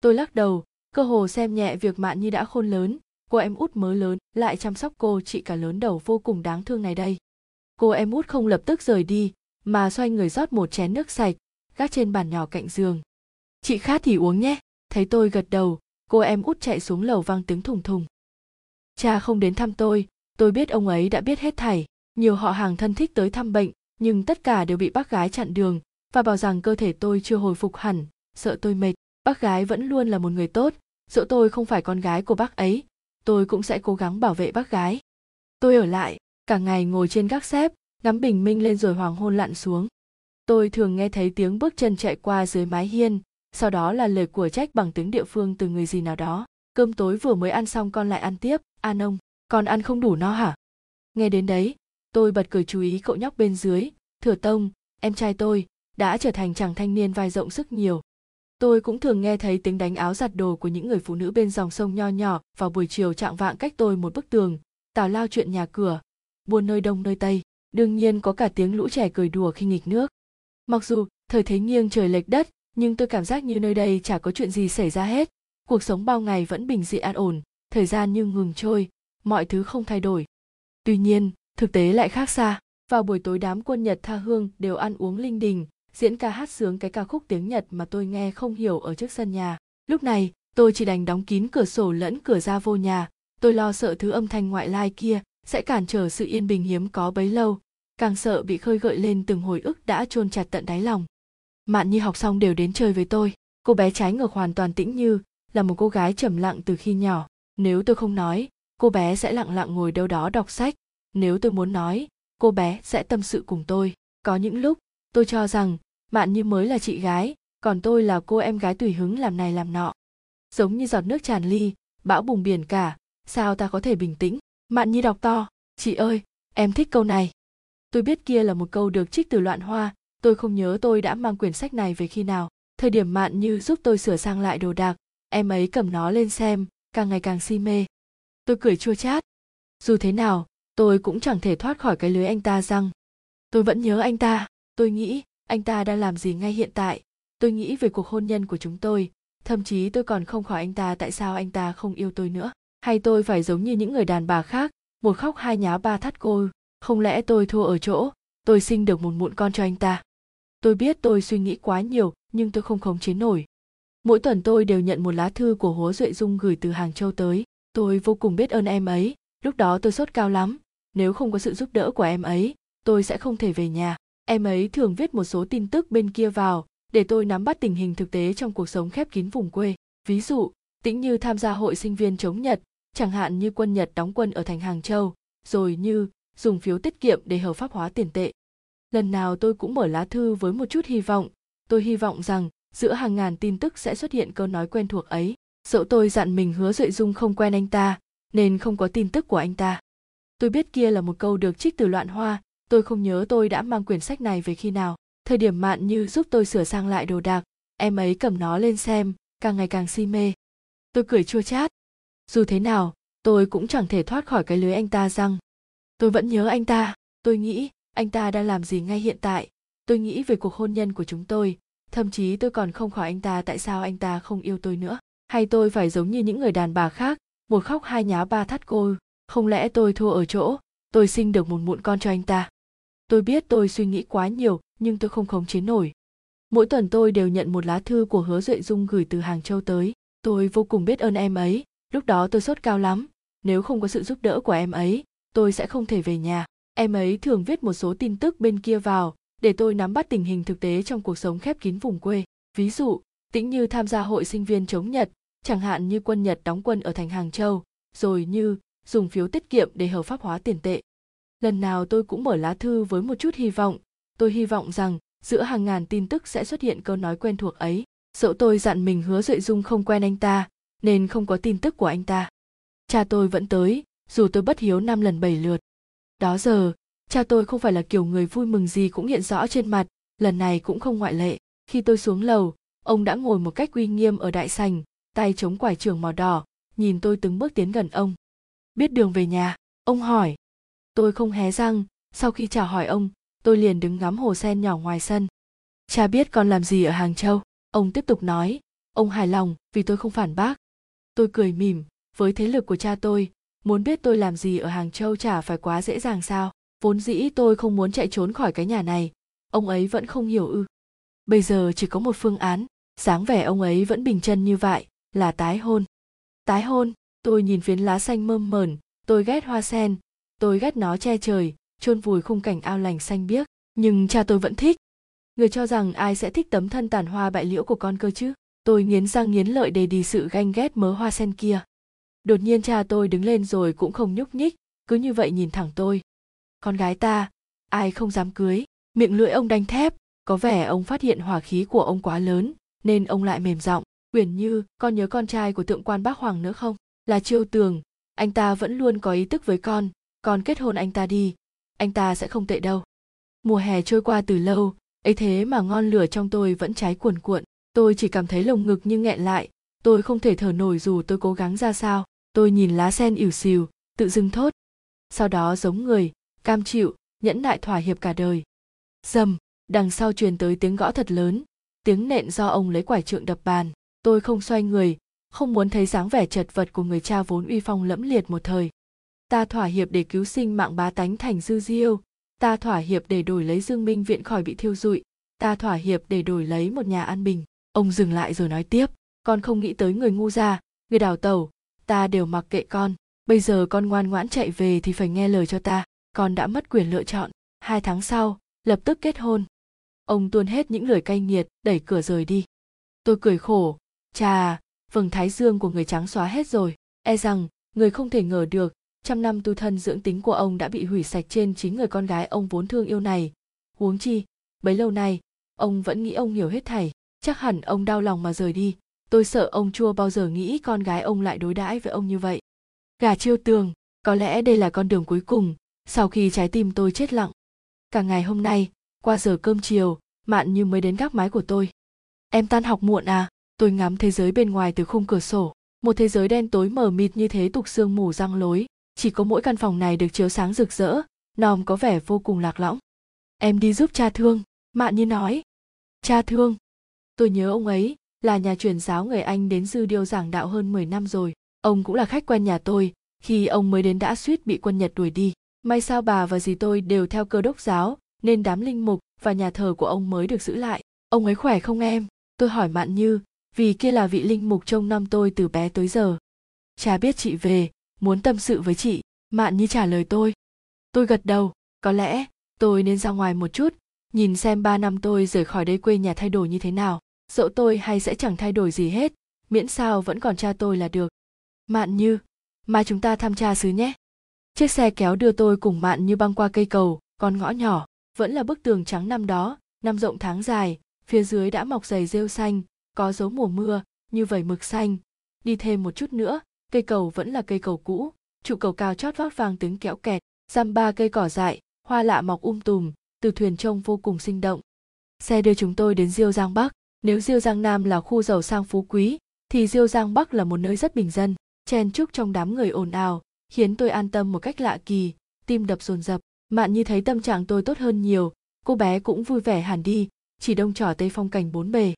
Tôi lắc đầu, cơ hồ xem nhẹ việc mạn như đã khôn lớn. Cô em út mới lớn, lại chăm sóc cô, chị cả lớn đầu vô cùng đáng thương này đây. Cô em út không lập tức rời đi, mà xoay người rót một chén nước sạch, gác trên bàn nhỏ cạnh giường. Chị khát thì uống nhé. Thấy tôi gật đầu, cô em út chạy xuống lầu vang tiếng thùng thùng. Cha không đến thăm tôi tôi biết ông ấy đã biết hết thảy. Nhiều họ hàng thân thích tới thăm bệnh, nhưng tất cả đều bị bác gái chặn đường, và bảo rằng cơ thể tôi chưa hồi phục hẳn sợ tôi mệt, bác gái vẫn luôn là một người tốt dẫu tôi không phải con gái của bác ấy, tôi cũng sẽ cố gắng bảo vệ bác gái. Tôi ở lại, cả ngày ngồi trên gác xếp, ngắm bình minh lên rồi hoàng hôn lặn xuống. Tôi thường nghe thấy tiếng bước chân chạy qua dưới mái hiên, sau đó là lời của trách bằng tiếng địa phương từ người gì nào đó. Cơm tối vừa mới ăn xong con lại ăn tiếp. An ông, con ăn không đủ no hả? Nghe đến đấy, tôi bật cười chú ý cậu nhóc bên dưới. Thừa tông, em trai tôi, đã trở thành chàng thanh niên vai rộng sức nhiều tôi cũng thường nghe thấy tiếng đánh áo giặt đồ của những người phụ nữ bên dòng sông nho nhỏ vào buổi chiều trạng vạng cách tôi một bức tường, tào lao chuyện nhà cửa, buôn nơi đông nơi tây. Đương nhiên có cả tiếng lũ trẻ cười đùa khi nghịch nước. Mặc dù thời thế nghiêng trời lệch đất, nhưng tôi cảm giác như nơi đây chả có chuyện gì xảy ra hết. Cuộc sống bao ngày vẫn bình dị an ổn, thời gian như ngừng trôi, mọi thứ không thay đổi. Tuy nhiên, thực tế lại khác xa. Vào buổi tối đám quân nhật tha hương đều ăn uống linh đình diễn ca hát sướng cái ca khúc tiếng nhật mà tôi nghe không hiểu ở trước sân nhà. Lúc này, tôi chỉ đành đóng kín cửa sổ lẫn cửa ra vô nhà. Tôi lo sợ thứ âm thanh ngoại lai kia sẽ cản trở sự yên bình hiếm có bấy lâu. Càng sợ bị khơi gợi lên từng hồi ức đã chôn chặt tận đáy lòng. Mạn nhi học xong đều đến chơi với tôi. Cô bé trái ngược hoàn toàn tĩnh như, là một cô gái trầm lặng từ khi nhỏ. Nếu tôi không nói, cô bé sẽ lặng lặng ngồi đâu đó đọc sách. Nếu tôi muốn nói, cô bé sẽ tâm sự cùng tôi. Có những lúc tôi cho rằng mạn như mới là chị gái, còn tôi là cô em gái tùy hứng làm này làm nọ. Giống như giọt nước tràn ly, bão bùng biển cả, sao ta có thể bình tĩnh? Mạn nhi đọc to, chị ơi, em thích câu này. Tôi biết kia là một câu được trích từ loạn hoa, tôi không nhớ tôi đã mang quyển sách này về khi nào. Thời điểm mạn như giúp tôi sửa sang lại đồ đạc, em ấy cầm nó lên xem, càng ngày càng si mê. Tôi cười chua chát. Dù thế nào, tôi cũng chẳng thể thoát khỏi cái lưới anh ta rằng tôi vẫn nhớ anh ta tôi nghĩ anh ta đang làm gì ngay hiện tại. Tôi nghĩ về cuộc hôn nhân của chúng tôi. Thậm chí tôi còn không khỏi anh ta tại sao anh ta không yêu tôi nữa. Hay tôi phải giống như những người đàn bà khác, một khóc hai nháo ba thắt cô. Không lẽ tôi thua ở chỗ, tôi sinh được một mụn con cho anh ta? Tôi biết tôi suy nghĩ quá nhiều, nhưng tôi không khống chế nổi. Mỗi tuần tôi đều nhận một lá thư của hố duệ dung gửi từ hàng châu tới. Tôi vô cùng biết ơn em ấy. Lúc đó tôi sốt cao lắm. Nếu không có sự giúp đỡ của em ấy, tôi sẽ không thể về nhà em ấy thường viết một số tin tức bên kia vào, để tôi nắm bắt tình hình thực tế trong cuộc sống khép kín vùng quê. Ví dụ, tĩnh như tham gia hội sinh viên chống nhật, chẳng hạn như quân nhật đóng quân ở thành hàng châu, rồi như dùng phiếu tiết kiệm để hợp pháp hóa tiền tệ. Lần nào tôi cũng mở lá thư với một chút hy vọng. Tôi hy vọng rằng, giữa hàng ngàn tin tức sẽ xuất hiện câu nói quen thuộc ấy, dẫu tôi dặn mình hứa duệ dung không quen anh ta, nên không có tin tức của anh ta. Tôi biết kia là một câu được trích từ loạn hoa tôi không nhớ tôi đã mang quyển sách này về khi nào. Thời điểm mạn như giúp tôi sửa sang lại đồ đạc, em ấy cầm nó lên xem, càng ngày càng si mê. Tôi cười chua chát. Dù thế nào, tôi cũng chẳng thể thoát khỏi cái lưới anh ta rằng tôi vẫn nhớ anh ta. Tôi nghĩ, anh ta đang làm gì ngay hiện tại. Tôi nghĩ về cuộc hôn nhân của chúng tôi. Thậm chí tôi còn không khỏi anh ta tại sao anh ta không yêu tôi nữa. Hay tôi phải giống như những người đàn bà khác, một khóc hai nháo ba thắt cô. Không lẽ tôi thua ở chỗ, tôi sinh được một mụn con cho anh ta? Tôi biết tôi suy nghĩ quá nhiều, nhưng tôi không khống chế nổi. Mỗi tuần tôi đều nhận một lá thư của hứa duệ dung gửi từ hàng châu tới. Tôi vô cùng biết ơn em ấy. Lúc đó tôi sốt cao lắm. Nếu không có sự giúp đỡ của em ấy, tôi sẽ không thể về nhà. Em ấy thường viết một số tin tức bên kia vào, để tôi nắm bắt tình hình thực tế trong cuộc sống khép kín vùng quê. Ví dụ, tĩnh như tham gia hội sinh viên chống nhật, chẳng hạn như quân nhật đóng quân ở thành hàng châu, rồi như dùng phiếu tiết kiệm để hợp pháp hóa tiền tệ lần nào tôi cũng mở lá thư với một chút hy vọng. Tôi hy vọng rằng, giữa hàng ngàn tin tức sẽ xuất hiện câu nói quen thuộc ấy. Dẫu tôi dặn mình hứa duệ dung không quen anh ta, nên không có tin tức của anh ta. Cha tôi vẫn tới, dù tôi bất hiếu năm lần bảy lượt. Đó giờ, cha tôi không phải là kiểu người vui mừng gì cũng hiện rõ trên mặt, lần này cũng không ngoại lệ. Khi tôi xuống lầu, ông đã ngồi một cách uy nghiêm ở đại sành tay chống quải trường màu đỏ, nhìn tôi từng bước tiến gần ông. Biết đường về nhà? ông hỏi tôi không hé răng. Sau khi chào hỏi ông, tôi liền đứng ngắm hồ sen nhỏ ngoài sân. Cha biết con làm gì ở hàng châu. Ông tiếp tục nói, ông hài lòng vì tôi không phản bác. Tôi cười mỉm, với thế lực của cha tôi, muốn biết tôi làm gì ở hàng châu chả phải quá dễ dàng sao. Vốn dĩ tôi không muốn chạy trốn khỏi cái nhà này. Ông ấy vẫn không hiểu ư? Bây giờ chỉ có một phương án. Dáng vẻ ông ấy vẫn bình chân như vậy, là tái hôn. Tái hôn, tôi nhìn phiến lá xanh mơm mờn tôi ghét hoa sen tôi ghét nó che trời, chôn vùi khung cảnh ao lành xanh biếc, nhưng cha tôi vẫn thích. Người cho rằng ai sẽ thích tấm thân tàn hoa bại liễu của con cơ chứ? Tôi nghiến răng nghiến lợi để đi sự ganh ghét mớ hoa sen kia. Đột nhiên cha tôi đứng lên rồi cũng không nhúc nhích, cứ như vậy nhìn thẳng tôi. Con gái ta, ai không dám cưới? Miệng lưỡi ông đanh thép, có vẻ ông phát hiện hỏa khí của ông quá lớn, nên ông lại mềm giọng. Uyển như, con nhớ con trai của thượng quan bác hoàng nữa không? Là chiêu tường, anh ta vẫn luôn có ý tức với con con kết hôn anh ta đi, anh ta sẽ không tệ đâu. Mùa hè trôi qua từ lâu, ấy thế mà ngon lửa trong tôi vẫn cháy cuồn cuộn. Tôi chỉ cảm thấy lồng ngực như nghẹn lại. Tôi không thể thở nổi dù tôi cố gắng ra sao. Tôi nhìn lá sen ỉu xìu, tự dưng thốt. Sau đó giống người, cam chịu, nhẫn nại thỏa hiệp cả đời. Dầm, đằng sau truyền tới tiếng gõ thật lớn, tiếng nện do ông lấy quải trượng đập bàn. Tôi không xoay người, không muốn thấy dáng vẻ chật vật của người cha vốn uy phong lẫm liệt một thời ta thỏa hiệp để cứu sinh mạng bá tánh thành dư diêu. Ta thỏa hiệp để đổi lấy dương minh viện khỏi bị thiêu dụi. ta thỏa hiệp để đổi lấy một nhà an bình. Ông dừng lại rồi nói tiếp, con không nghĩ tới người ngu già người đào tẩu, ta đều mặc kệ con. Bây giờ con ngoan ngoãn chạy về thì phải nghe lời cho ta, con đã mất quyền lựa chọn. Hai tháng sau, lập tức kết hôn. Ông tuôn hết những lời cay nghiệt, đẩy cửa rời đi. Tôi cười khổ, chà, vầng thái dương của người trắng xóa hết rồi. E rằng, người không thể ngờ được trăm năm tu thân dưỡng tính của ông đã bị hủy sạch trên chính người con gái ông vốn thương yêu này. Huống chi, bấy lâu nay, ông vẫn nghĩ ông hiểu hết thảy. Chắc hẳn ông đau lòng mà rời đi. Tôi sợ ông chua bao giờ nghĩ con gái ông lại đối đãi với ông như vậy. Gà chiêu tường, có lẽ đây là con đường cuối cùng. Sau khi trái tim tôi chết lặng, cả ngày hôm nay, qua giờ cơm chiều, mạn như mới đến gác mái của tôi. Em tan học muộn à? Tôi ngắm thế giới bên ngoài từ khung cửa sổ. Một thế giới đen tối mờ mịt như thế tục sương mù răng lối chỉ có mỗi căn phòng này được chiếu sáng rực rỡ nòm có vẻ vô cùng lạc lõng. Em đi giúp cha thương mạn như nói. Cha thương, tôi nhớ ông ấy là nhà truyền giáo người anh đến dư điêu giảng đạo hơn 10 năm rồi. Ông cũng là khách quen nhà tôi, khi ông mới đến đã suýt bị quân nhật đuổi đi. May sao bà và dì tôi đều theo cơ đốc giáo, nên đám linh mục và nhà thờ của ông mới được giữ lại. Ông ấy khỏe không em? Tôi hỏi mạn như, vì kia là vị linh mục trông năm tôi từ bé tới giờ. Cha biết chị về muốn tâm sự với chị. Mạn như trả lời tôi. Tôi gật đầu, có lẽ tôi nên ra ngoài một chút, nhìn xem ba năm tôi rời khỏi đây quê nhà thay đổi như thế nào. Dẫu tôi hay sẽ chẳng thay đổi gì hết, miễn sao vẫn còn cha tôi là được. Mạn như, mai chúng ta thăm cha xứ nhé. Chiếc xe kéo đưa tôi cùng mạn như băng qua cây cầu, con ngõ nhỏ, vẫn là bức tường trắng năm đó, năm rộng tháng dài, phía dưới đã mọc dày rêu xanh, có dấu mùa mưa, như vẩy mực xanh. Đi thêm một chút nữa cây cầu vẫn là cây cầu cũ. Trụ cầu cao chót vót vang tiếng kéo kẹt. Dăm ba cây cỏ dại, hoa lạ mọc um tùm, từ thuyền trông vô cùng sinh động. Xe đưa chúng tôi đến diêu giang bắc. Nếu diêu giang nam là khu giàu sang phú quý, thì diêu giang bắc là một nơi rất bình dân, chen chúc trong đám người ồn ào, khiến tôi an tâm một cách lạ kỳ, tim đập dồn dập. Mạn như thấy tâm trạng tôi tốt hơn nhiều, cô bé cũng vui vẻ hẳn đi, chỉ đông trỏ tây phong cảnh bốn bề.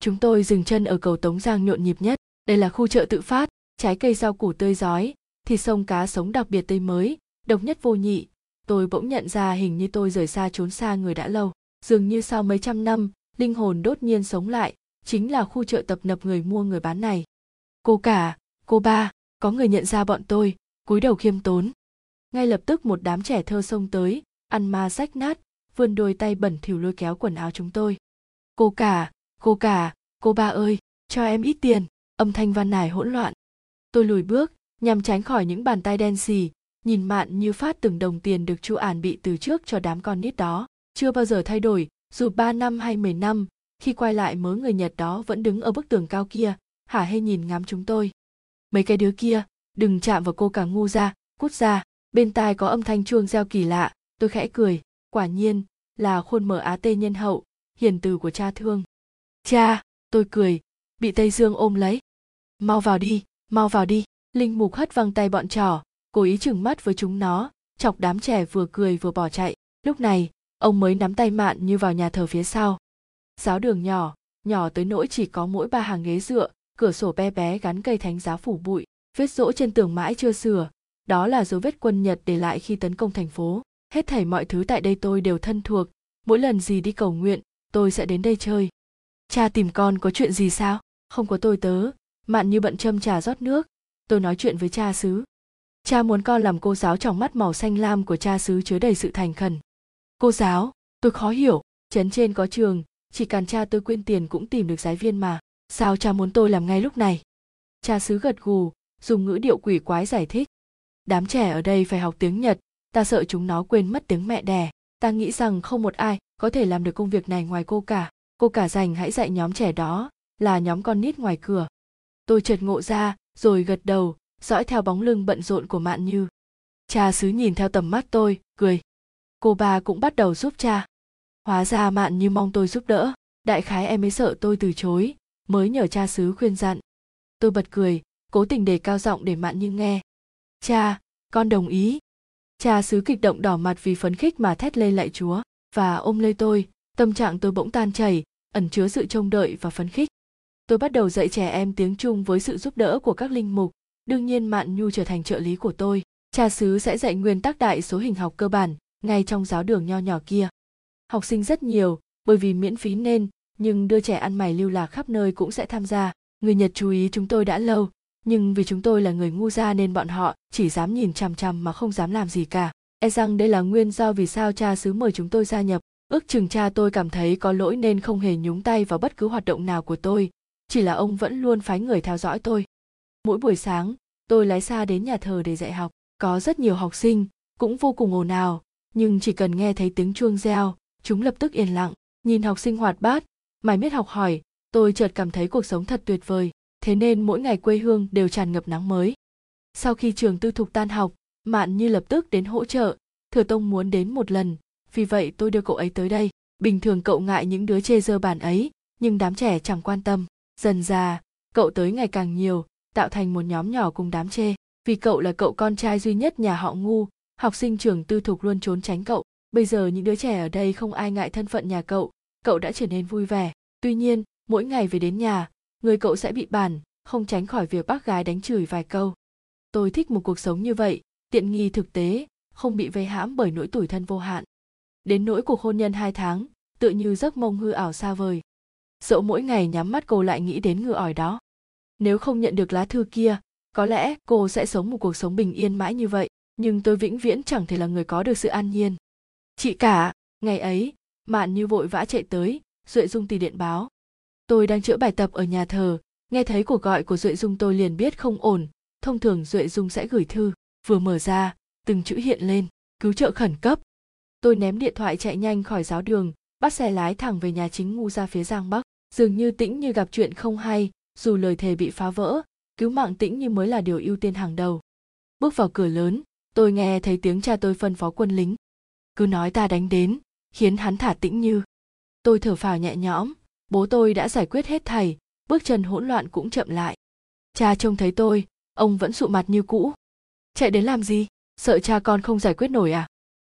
Chúng tôi dừng chân ở cầu tống giang nhộn nhịp nhất. Đây là khu chợ tự phát trái cây rau củ tươi giói, thịt sông cá sống đặc biệt tươi mới, độc nhất vô nhị. Tôi bỗng nhận ra hình như tôi rời xa trốn xa người đã lâu. Dường như sau mấy trăm năm, linh hồn đốt nhiên sống lại, chính là khu chợ tập nập người mua người bán này. Cô cả, cô ba, có người nhận ra bọn tôi, cúi đầu khiêm tốn. Ngay lập tức một đám trẻ thơ xông tới, ăn ma rách nát, vươn đôi tay bẩn thỉu lôi kéo quần áo chúng tôi. Cô cả cô cả, cô ba ơi, cho em ít tiền. Âm thanh van nài hỗn loạn tôi lùi bước, nhằm tránh khỏi những bàn tay đen xì, nhìn mạn như phát từng đồng tiền được chu ản bị từ trước cho đám con nít đó. Chưa bao giờ thay đổi, dù ba năm hay mười năm, khi quay lại mớ người nhật đó vẫn đứng ở bức tường cao kia, hả hê nhìn ngắm chúng tôi. Mấy cái đứa kia, đừng chạm vào cô cả ngu ra, cút ra, bên tai có âm thanh chuông reo kỳ lạ, tôi khẽ cười, quả nhiên là khuôn mở á tê nhân hậu, hiền từ của cha thương. Cha, tôi cười, bị tây dương ôm lấy. Mau vào đi mau vào đi. Linh mục hất văng tay bọn trò, cố ý chừng mắt với chúng nó. Chọc đám trẻ vừa cười vừa bỏ chạy. Lúc này, ông mới nắm tay mạn như vào nhà thờ phía sau. Giáo đường nhỏ nhỏ tới nỗi chỉ có mỗi ba hàng ghế dựa, cửa sổ bé bé gắn cây thánh giá phủ bụi, vết rỗ trên tường mãi chưa sửa. Đó là dấu vết quân nhật để lại khi tấn công thành phố. Hết thảy mọi thứ tại đây tôi đều thân thuộc. Mỗi lần gì đi cầu nguyện, tôi sẽ đến đây chơi. Cha tìm con có chuyện gì sao? Không có tôi tớ mạn như bận châm trà rót nước. Tôi nói chuyện với cha xứ. Cha muốn con làm cô giáo trong mắt màu xanh lam của cha xứ chứa đầy sự thành khẩn. Cô giáo, tôi khó hiểu. Trấn trên có trường, chỉ cần cha tôi quyên tiền cũng tìm được giáo viên mà. Sao cha muốn tôi làm ngay lúc này? Cha xứ gật gù, dùng ngữ điệu quỷ quái giải thích. Đám trẻ ở đây phải học tiếng nhật, ta sợ chúng nó quên mất tiếng mẹ đẻ. Ta nghĩ rằng không một ai có thể làm được công việc này ngoài cô cả. Cô cả dành hãy dạy nhóm trẻ đó, là nhóm con nít ngoài cửa tôi chợt ngộ ra, rồi gật đầu, dõi theo bóng lưng bận rộn của mạn như. Cha xứ nhìn theo tầm mắt tôi, cười. Cô bà cũng bắt đầu giúp cha. Hóa ra mạn như mong tôi giúp đỡ. Đại khái em ấy sợ tôi từ chối, mới nhờ cha xứ khuyên dặn. Tôi bật cười, cố tình đề cao giọng để mạn như nghe. Cha, con đồng ý. Cha xứ kịch động đỏ mặt vì phấn khích mà thét lên lại chúa và ôm lấy tôi. Tâm trạng tôi bỗng tan chảy, ẩn chứa sự trông đợi và phấn khích tôi bắt đầu dạy trẻ em tiếng trung với sự giúp đỡ của các linh mục. Đương nhiên mạn nhu trở thành trợ lý của tôi. Cha xứ sẽ dạy nguyên tắc đại số hình học cơ bản, ngay trong giáo đường nho nhỏ kia. Học sinh rất nhiều, bởi vì miễn phí nên, nhưng đưa trẻ ăn mày lưu lạc khắp nơi cũng sẽ tham gia. Người nhật chú ý chúng tôi đã lâu, nhưng vì chúng tôi là người ngu ra nên bọn họ chỉ dám nhìn chằm chằm mà không dám làm gì cả. E rằng đây là nguyên do vì sao cha xứ mời chúng tôi gia nhập. Ước chừng cha tôi cảm thấy có lỗi nên không hề nhúng tay vào bất cứ hoạt động nào của tôi chỉ là ông vẫn luôn phái người theo dõi tôi. Mỗi buổi sáng, tôi lái xa đến nhà thờ để dạy học. Có rất nhiều học sinh, cũng vô cùng ồn ào, nhưng chỉ cần nghe thấy tiếng chuông reo, chúng lập tức yên lặng, nhìn học sinh hoạt bát. Mải miết học hỏi, tôi chợt cảm thấy cuộc sống thật tuyệt vời, thế nên mỗi ngày quê hương đều tràn ngập nắng mới. Sau khi trường tư thục tan học, mạn như lập tức đến hỗ trợ. Thừa tông muốn đến một lần, vì vậy tôi đưa cậu ấy tới đây. Bình thường cậu ngại những đứa chê dơ bản ấy, nhưng đám trẻ chẳng quan tâm dần già, cậu tới ngày càng nhiều, tạo thành một nhóm nhỏ cùng đám chê. Vì cậu là cậu con trai duy nhất nhà họ ngu, học sinh trường tư thục luôn trốn tránh cậu. Bây giờ những đứa trẻ ở đây không ai ngại thân phận nhà cậu cậu đã trở nên vui vẻ. Tuy nhiên, mỗi ngày về đến nhà, người cậu sẽ bị bàn không tránh khỏi việc bác gái đánh chửi vài câu. Tôi thích một cuộc sống như vậy, tiện nghi thực tế, không bị vây hãm bởi nỗi tủi thân vô hạn. Đến nỗi cuộc hôn nhân hai tháng tự như giấc mông hư ảo xa vời dẫu mỗi ngày nhắm mắt cô lại nghĩ đến ngựa ỏi đó. Nếu không nhận được lá thư kia, có lẽ cô sẽ sống một cuộc sống bình yên mãi như vậy, nhưng tôi vĩnh viễn chẳng thể là người có được sự an nhiên. Chị cả, ngày ấy, mạn như vội vã chạy tới, duệ dung tìm điện báo. Tôi đang chữa bài tập ở nhà thờ, nghe thấy cuộc gọi của duệ dung tôi liền biết không ổn, thông thường duệ dung sẽ gửi thư, vừa mở ra, từng chữ hiện lên, cứu trợ khẩn cấp. Tôi ném điện thoại chạy nhanh khỏi giáo đường, bắt xe lái thẳng về nhà chính ngu ra phía giang bắc dường như tĩnh như gặp chuyện không hay, dù lời thề bị phá vỡ, cứu mạng tĩnh như mới là điều ưu tiên hàng đầu. Bước vào cửa lớn, tôi nghe thấy tiếng cha tôi phân phó quân lính. Cứ nói ta đánh đến, khiến hắn thả tĩnh như. Tôi thở phào nhẹ nhõm, bố tôi đã giải quyết hết thầy, bước chân hỗn loạn cũng chậm lại. Cha trông thấy tôi, ông vẫn sụ mặt như cũ. Chạy đến làm gì? Sợ cha con không giải quyết nổi à?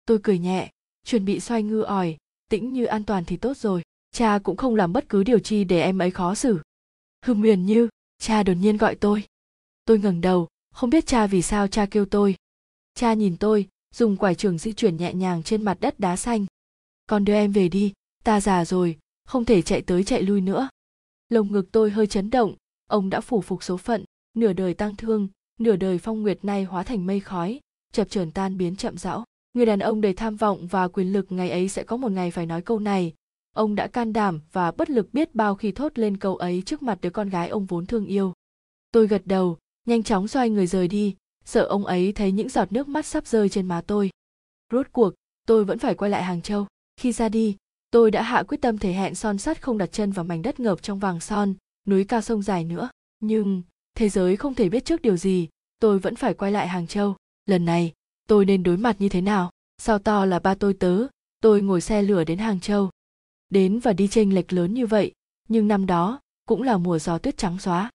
Tôi cười nhẹ, chuẩn bị xoay ngư ỏi, tĩnh như an toàn thì tốt rồi cha cũng không làm bất cứ điều chi để em ấy khó xử. Hưng huyền như, cha đột nhiên gọi tôi. Tôi ngẩng đầu, không biết cha vì sao cha kêu tôi. Cha nhìn tôi, dùng quải trường di chuyển nhẹ nhàng trên mặt đất đá xanh. Con đưa em về đi, ta già rồi, không thể chạy tới chạy lui nữa. Lồng ngực tôi hơi chấn động, ông đã phủ phục số phận, nửa đời tang thương, nửa đời phong nguyệt nay hóa thành mây khói, chập chờn tan biến chậm rãi người đàn ông đầy tham vọng và quyền lực ngày ấy sẽ có một ngày phải nói câu này ông đã can đảm và bất lực biết bao khi thốt lên câu ấy trước mặt đứa con gái ông vốn thương yêu. Tôi gật đầu, nhanh chóng xoay người rời đi. Sợ ông ấy thấy những giọt nước mắt sắp rơi trên má tôi. Rốt cuộc, tôi vẫn phải quay lại hàng châu. Khi ra đi, tôi đã hạ quyết tâm thể hẹn son sắt không đặt chân vào mảnh đất ngập trong vàng son, núi cao sông dài nữa. Nhưng, thế giới không thể biết trước điều gì, tôi vẫn phải quay lại hàng châu. Lần này, tôi nên đối mặt như thế nào? Sao to là ba tôi tớ, tôi ngồi xe lửa đến hàng châu đến và đi chênh lệch lớn như vậy, nhưng năm đó cũng là mùa gió tuyết trắng xóa.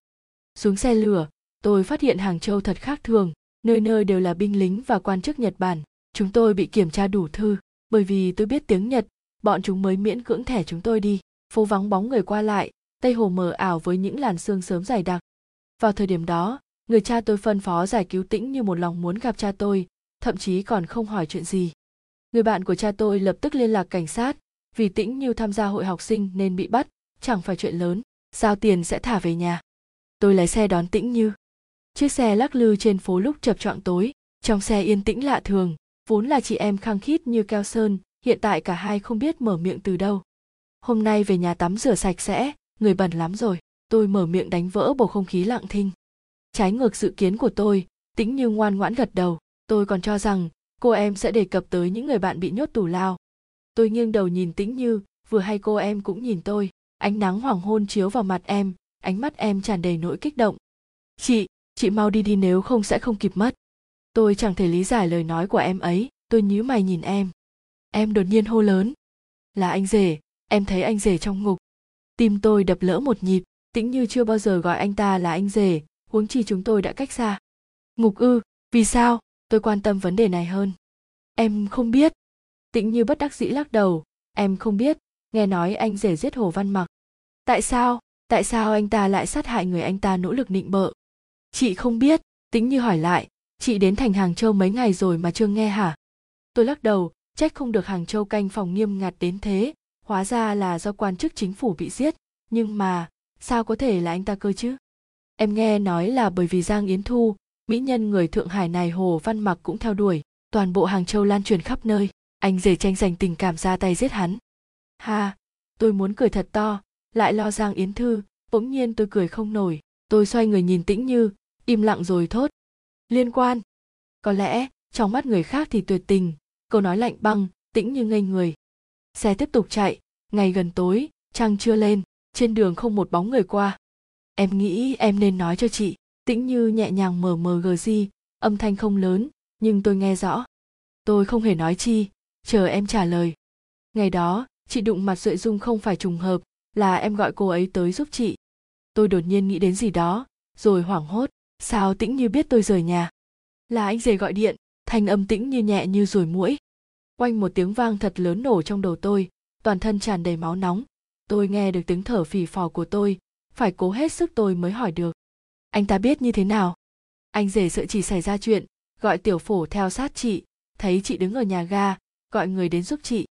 Xuống xe lửa, tôi phát hiện hàng châu thật khác thường, nơi nơi đều là binh lính và quan chức nhật bản. Chúng tôi bị kiểm tra đủ thư, bởi vì tôi biết tiếng nhật, bọn chúng mới miễn cưỡng thẻ chúng tôi đi. Phố vắng bóng người qua lại tây hồ mờ ảo với những làn sương sớm dày đặc. Vào thời điểm đó, người cha tôi phân phó giải cứu tĩnh như một lòng muốn gặp cha tôi, thậm chí còn không hỏi chuyện gì. Người bạn của cha tôi lập tức liên lạc cảnh sát vì tĩnh như tham gia hội học sinh nên bị bắt, chẳng phải chuyện lớn, giao tiền sẽ thả về nhà. Tôi lái xe đón tĩnh như. Chiếc xe lắc lư trên phố lúc chập choạng tối, trong xe yên tĩnh lạ thường, vốn là chị em khăng khít như keo sơn, hiện tại cả hai không biết mở miệng từ đâu. Hôm nay về nhà tắm rửa sạch sẽ, người bẩn lắm rồi, tôi mở miệng đánh vỡ bầu không khí lặng thinh. Trái ngược dự kiến của tôi, tĩnh như ngoan ngoãn gật đầu, tôi còn cho rằng cô em sẽ đề cập tới những người bạn bị nhốt tù lao tôi nghiêng đầu nhìn tĩnh như, vừa hay cô em cũng nhìn tôi. Ánh nắng hoàng hôn chiếu vào mặt em, ánh mắt em tràn đầy nỗi kích động. Chị chị mau đi đi nếu không sẽ không kịp mất. Tôi chẳng thể lý giải lời nói của em ấy, tôi nhíu mày nhìn em. Em đột nhiên hô lớn. Là anh rể, em thấy anh rể trong ngục. Tim tôi đập lỡ một nhịp, tĩnh như chưa bao giờ gọi anh ta là anh rể, huống chi chúng tôi đã cách xa. Ngục ư, vì sao? Tôi quan tâm vấn đề này hơn. Em không biết tĩnh như bất đắc dĩ lắc đầu. Em không biết, nghe nói anh rể giết hồ văn mặc. Tại sao? Tại sao anh ta lại sát hại người anh ta nỗ lực nịnh bợ? Chị không biết, tĩnh như hỏi lại. Chị đến thành hàng châu mấy ngày rồi mà chưa nghe hả? Tôi lắc đầu, trách không được hàng châu canh phòng nghiêm ngặt đến thế. Hóa ra là do quan chức chính phủ bị giết. Nhưng mà, sao có thể là anh ta cơ chứ? Em nghe nói là bởi vì giang yến thu, mỹ nhân người thượng hải này hồ văn mặc cũng theo đuổi. Toàn bộ hàng châu lan truyền khắp nơi anh rể tranh giành tình cảm ra tay giết hắn. Ha, tôi muốn cười thật to, lại lo giang yến thư, bỗng nhiên tôi cười không nổi, tôi xoay người nhìn tĩnh như, im lặng rồi thốt. Liên quan. Có lẽ, trong mắt người khác thì tuyệt tình, câu nói lạnh băng, tĩnh như ngây người. Xe tiếp tục chạy, ngày gần tối, trăng chưa lên, trên đường không một bóng người qua. Em nghĩ em nên nói cho chị, tĩnh như nhẹ nhàng mờ mờ gờ di âm thanh không lớn, nhưng tôi nghe rõ. Tôi không hề nói chi chờ em trả lời. Ngày đó, chị đụng mặt duệ dung không phải trùng hợp, là em gọi cô ấy tới giúp chị. Tôi đột nhiên nghĩ đến gì đó, rồi hoảng hốt. Sao tĩnh như biết tôi rời nhà? Là anh rể gọi điện, thanh âm tĩnh như nhẹ như ruồi muỗi. Quanh một tiếng vang thật lớn nổ trong đầu tôi, toàn thân tràn đầy máu nóng. Tôi nghe được tiếng thở phì phò của tôi, phải cố hết sức tôi mới hỏi được. Anh ta biết như thế nào? Anh rể sợ chỉ xảy ra chuyện, gọi tiểu phổ theo sát chị, thấy chị đứng ở nhà ga gọi người đến giúp chị.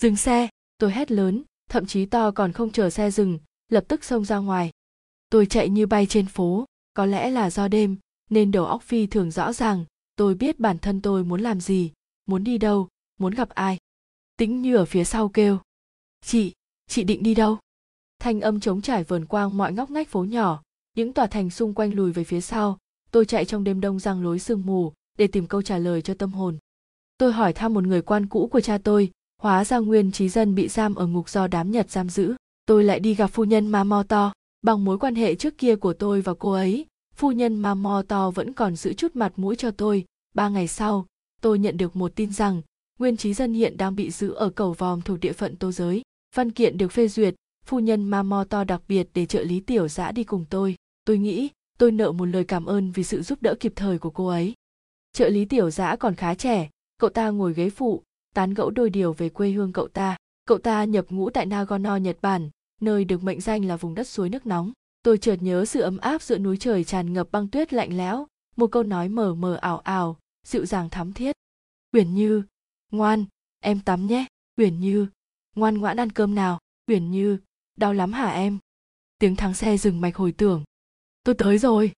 Dừng xe, tôi hét lớn, thậm chí to còn không chờ xe dừng, lập tức xông ra ngoài. Tôi chạy như bay trên phố, có lẽ là do đêm, nên đầu óc phi thường rõ ràng, tôi biết bản thân tôi muốn làm gì, muốn đi đâu, muốn gặp ai. Tĩnh như ở phía sau kêu, chị chị định đi đâu? Thanh âm trống trải vờn quang mọi ngóc ngách phố nhỏ, những tòa thành xung quanh lùi về phía sau. Tôi chạy trong đêm đông răng lối sương mù để tìm câu trả lời cho tâm hồn tôi hỏi thăm một người quan cũ của cha tôi, hóa ra nguyên trí dân bị giam ở ngục do đám nhật giam giữ. Tôi lại đi gặp phu nhân ma mo to. Bằng mối quan hệ trước kia của tôi và cô ấy, phu nhân ma mo to vẫn còn giữ chút mặt mũi cho tôi. Ba ngày sau, tôi nhận được một tin rằng, nguyên trí dân hiện đang bị giữ ở cầu vòm thuộc địa phận tô giới. Văn kiện được phê duyệt, phu nhân ma mo to đặc biệt để trợ lý tiểu giã đi cùng tôi. Tôi nghĩ, tôi nợ một lời cảm ơn vì sự giúp đỡ kịp thời của cô ấy. Trợ lý tiểu giã còn khá trẻ cậu ta ngồi ghế phụ, tán gẫu đôi điều về quê hương cậu ta. Cậu ta nhập ngũ tại nagano, nhật bản, nơi được mệnh danh là vùng đất suối nước nóng. Tôi chợt nhớ sự ấm áp giữa núi trời tràn ngập băng tuyết lạnh lẽo, một câu nói mờ mờ ảo ảo, dịu dàng thắm thiết. Uyển như, ngoan, em tắm nhé. Uyển như, ngoan ngoãn ăn cơm nào. Uyển như, đau lắm hả em? Tiếng thắng xe dừng mạch hồi tưởng. Tôi tới rồi.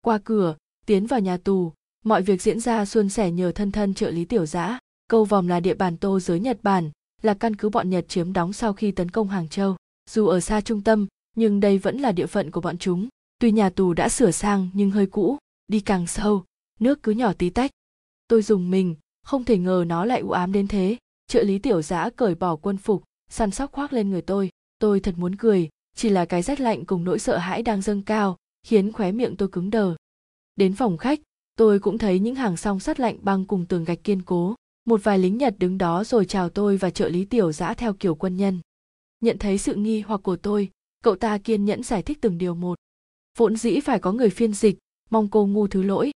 Qua cửa, tiến vào nhà tù mọi việc diễn ra suôn sẻ nhờ thân thân trợ lý tiểu giã. Câu vòm là địa bàn tô giới nhật bản, là căn cứ bọn nhật chiếm đóng sau khi tấn công hàng châu. Dù ở xa trung tâm, nhưng đây vẫn là địa phận của bọn chúng. Tuy nhà tù đã sửa sang nhưng hơi cũ, đi càng sâu, nước cứ nhỏ tí tách. Tôi dùng mình, không thể ngờ nó lại u ám đến thế. Trợ lý tiểu giã cởi bỏ quân phục, săn sóc khoác lên người tôi. Tôi thật muốn cười, chỉ là cái rét lạnh cùng nỗi sợ hãi đang dâng cao, khiến khóe miệng tôi cứng đờ. Đến phòng khách tôi cũng thấy những hàng song sắt lạnh băng cùng tường gạch kiên cố. Một vài lính nhật đứng đó rồi chào tôi và trợ lý tiểu giã theo kiểu quân nhân. Nhận thấy sự nghi hoặc của tôi, cậu ta kiên nhẫn giải thích từng điều một. Vốn dĩ phải có người phiên dịch, mong cô ngu thứ lỗi.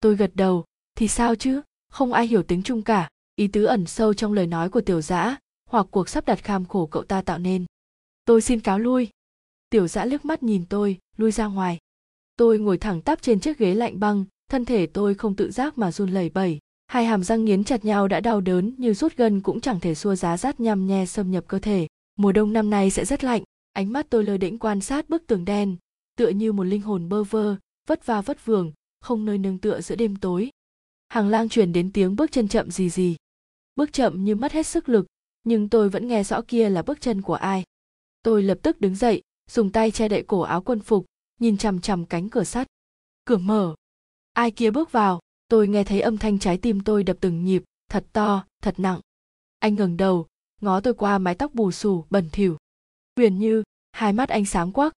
Tôi gật đầu, thì sao chứ? Không ai hiểu tiếng trung cả. Ý tứ ẩn sâu trong lời nói của tiểu giã, hoặc cuộc sắp đặt kham khổ cậu ta tạo nên. Tôi xin cáo lui. Tiểu giã liếc mắt nhìn tôi, lui ra ngoài. Tôi ngồi thẳng tắp trên chiếc ghế lạnh băng thân thể tôi không tự giác mà run lẩy bẩy. Hai hàm răng nghiến chặt nhau đã đau đớn như rút gân cũng chẳng thể xua giá rát nhăm nhe xâm nhập cơ thể. Mùa đông năm nay sẽ rất lạnh. Ánh mắt tôi lơ đễnh quan sát bức tường đen, tựa như một linh hồn bơ vơ, vất va vất vưởng, không nơi nương tựa giữa đêm tối. Hàng lang truyền đến tiếng bước chân chậm gì gì. Bước chậm như mất hết sức lực, nhưng tôi vẫn nghe rõ kia là bước chân của ai. Tôi lập tức đứng dậy, dùng tay che đậy cổ áo quân phục, nhìn chằm chằm cánh cửa sắt. Cửa mở ai kia bước vào, tôi nghe thấy âm thanh trái tim tôi đập từng nhịp, thật to, thật nặng. Anh ngẩng đầu, ngó tôi qua mái tóc bù xù, bẩn thỉu. Huyền như, hai mắt anh sáng quắc.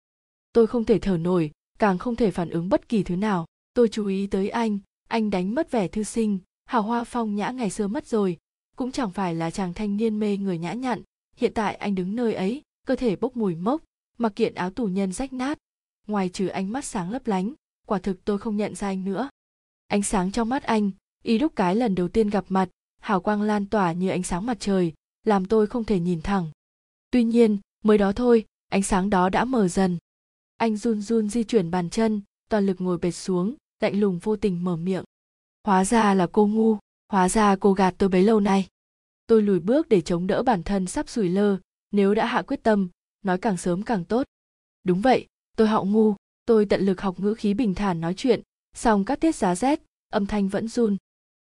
Tôi không thể thở nổi, càng không thể phản ứng bất kỳ thứ nào. Tôi chú ý tới anh anh đánh mất vẻ thư sinh, hào hoa phong nhã ngày xưa mất rồi. Cũng chẳng phải là chàng thanh niên mê người nhã nhặn. Hiện tại anh đứng nơi ấy, cơ thể bốc mùi mốc, mặc kiện áo tù nhân rách nát. Ngoài trừ ánh mắt sáng lấp lánh quả thực tôi không nhận ra anh nữa. Ánh sáng trong mắt anh, y đúc cái lần đầu tiên gặp mặt, hào quang lan tỏa như ánh sáng mặt trời, làm tôi không thể nhìn thẳng. Tuy nhiên, mới đó thôi, ánh sáng đó đã mờ dần. Anh run run di chuyển bàn chân, toàn lực ngồi bệt xuống, lạnh lùng vô tình mở miệng. Hóa ra là cô ngu, hóa ra cô gạt tôi bấy lâu nay. Tôi lùi bước để chống đỡ bản thân sắp sủi lơ, nếu đã hạ quyết tâm, nói càng sớm càng tốt. Đúng vậy, tôi họ ngu tôi tận lực học ngữ khí bình thản nói chuyện, song các tiết giá rét, âm thanh vẫn run.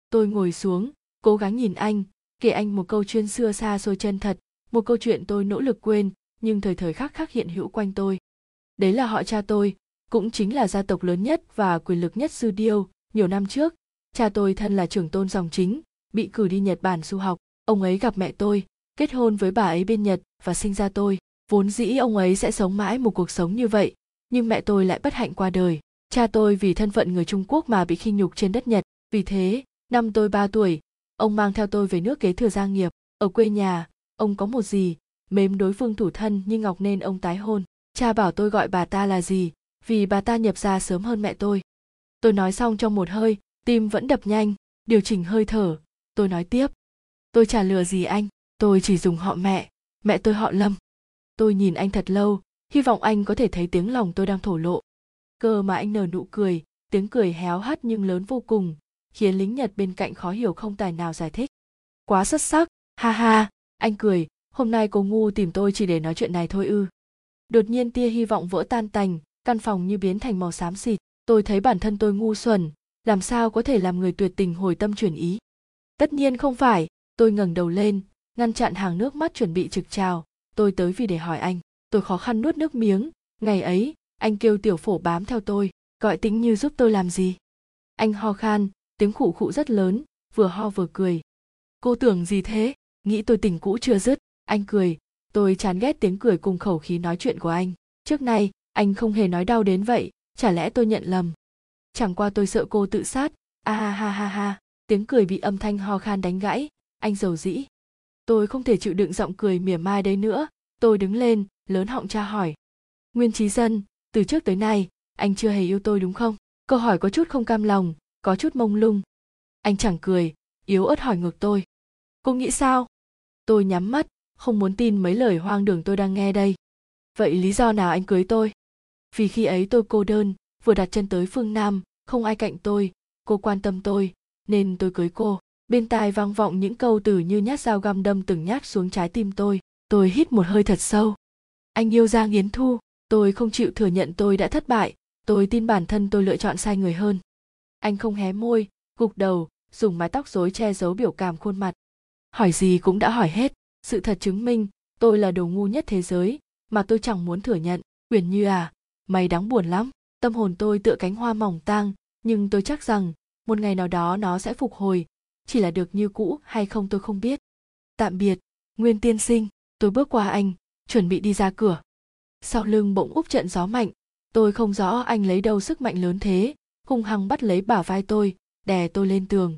Tôi ngồi xuống, cố gắng nhìn anh, kể anh một câu chuyên xưa xa xôi chân thật, một câu chuyện tôi nỗ lực quên, nhưng thời thời khắc khắc hiện hữu quanh tôi. Đấy là họ cha tôi, cũng chính là gia tộc lớn nhất và quyền lực nhất sư điêu, nhiều năm trước, cha tôi thân là trưởng tôn dòng chính, bị cử đi nhật bản du học. Ông ấy gặp mẹ tôi, kết hôn với bà ấy bên nhật và sinh ra tôi. Vốn dĩ ông ấy sẽ sống mãi một cuộc sống như vậy nhưng mẹ tôi lại bất hạnh qua đời. Cha tôi vì thân phận người trung quốc mà bị khinh nhục trên đất nhật. Vì thế, năm tôi 3 tuổi, ông mang theo tôi về nước kế thừa gia nghiệp. Ở quê nhà, ông có một gì mến đối phương thủ thân như ngọc nên ông tái hôn. Cha bảo tôi gọi bà ta là gì vì bà ta nhập ra sớm hơn mẹ tôi. Tôi nói xong trong một hơi, tim vẫn đập nhanh, điều chỉnh hơi thở. Tôi nói tiếp, tôi chả lừa gì anh, tôi chỉ dùng họ mẹ mẹ tôi họ lâm. Tôi nhìn anh thật lâu hy vọng anh có thể thấy tiếng lòng tôi đang thổ lộ. Cơ mà anh nở nụ cười, tiếng cười héo hắt nhưng lớn vô cùng, khiến lính nhật bên cạnh khó hiểu không tài nào giải thích. Quá xuất sắc, ha ha, anh cười, hôm nay cô ngu tìm tôi chỉ để nói chuyện này thôi ư. Đột nhiên tia hy vọng vỡ tan tành, căn phòng như biến thành màu xám xịt, tôi thấy bản thân tôi ngu xuẩn, làm sao có thể làm người tuyệt tình hồi tâm chuyển ý. Tất nhiên không phải, tôi ngẩng đầu lên, ngăn chặn hàng nước mắt chuẩn bị trực trào, tôi tới vì để hỏi anh tôi khó khăn nuốt nước miếng. Ngày ấy, anh kêu tiểu phổ bám theo tôi, gọi tĩnh như giúp tôi làm gì? Anh ho khan, tiếng khụ khụ rất lớn, vừa ho vừa cười. Cô tưởng gì thế? Nghĩ tôi tình cũ chưa dứt. Anh cười, tôi chán ghét tiếng cười cùng khẩu khí nói chuyện của anh. Trước nay, anh không hề nói đau đến vậy, chả lẽ tôi nhận lầm? Chẳng qua tôi sợ cô tự sát. A ha ha ha ha, tiếng cười bị âm thanh ho khan đánh gãy. Anh giàu dĩ. Tôi không thể chịu đựng giọng cười mỉa mai đấy nữa tôi đứng lên, lớn họng tra hỏi. Nguyên trí dân, từ trước tới nay, anh chưa hề yêu tôi đúng không? Câu hỏi có chút không cam lòng, có chút mông lung. Anh chẳng cười, yếu ớt hỏi ngược tôi. Cô nghĩ sao? Tôi nhắm mắt, không muốn tin mấy lời hoang đường tôi đang nghe đây. Vậy lý do nào anh cưới tôi? Vì khi ấy tôi cô đơn, vừa đặt chân tới phương nam, không ai cạnh tôi, cô quan tâm tôi, nên tôi cưới cô. Bên tai vang vọng những câu từ như nhát dao găm đâm từng nhát xuống trái tim tôi tôi hít một hơi thật sâu. Anh yêu giang yến thu. Tôi không chịu thừa nhận tôi đã thất bại. Tôi tin bản thân tôi lựa chọn sai người hơn. Anh không hé môi, gục đầu, dùng mái tóc rối che giấu biểu cảm khuôn mặt. Hỏi gì cũng đã hỏi hết. Sự thật chứng minh, tôi là đồ ngu nhất thế giới, mà tôi chẳng muốn thừa nhận. Uyển như à mày đáng buồn lắm. Tâm hồn tôi tựa cánh hoa mỏng tang, nhưng tôi chắc rằng, một ngày nào đó nó sẽ phục hồi. Chỉ là được như cũ hay không tôi không biết. Tạm biệt, nguyên tiên sinh tôi bước qua anh, chuẩn bị đi ra cửa. Sau lưng bỗng úp trận gió mạnh, tôi không rõ anh lấy đâu sức mạnh lớn thế, hung hăng bắt lấy bả vai tôi, đè tôi lên tường.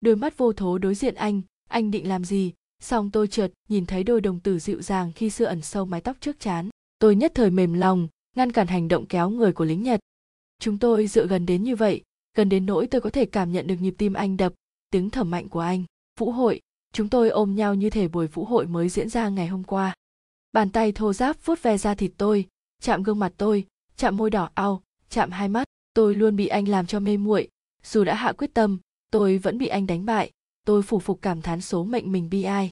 Đôi mắt vô thố đối diện anh anh định làm gì? Xong tôi chợt nhìn thấy đôi đồng tử dịu dàng khi xưa ẩn sâu mái tóc trước chán. Tôi nhất thời mềm lòng, ngăn cản hành động kéo người của lính nhật. Chúng tôi dựa gần đến như vậy, gần đến nỗi tôi có thể cảm nhận được nhịp tim anh đập, tiếng thở mạnh của anh, vũ hội chúng tôi ôm nhau như thể buổi vũ hội mới diễn ra ngày hôm qua. Bàn tay thô ráp vuốt ve da thịt tôi, chạm gương mặt tôi, chạm môi đỏ ao, chạm hai mắt. Tôi luôn bị anh làm cho mê muội. Dù đã hạ quyết tâm, tôi vẫn bị anh đánh bại. Tôi phủ phục cảm thán số mệnh mình bi ai.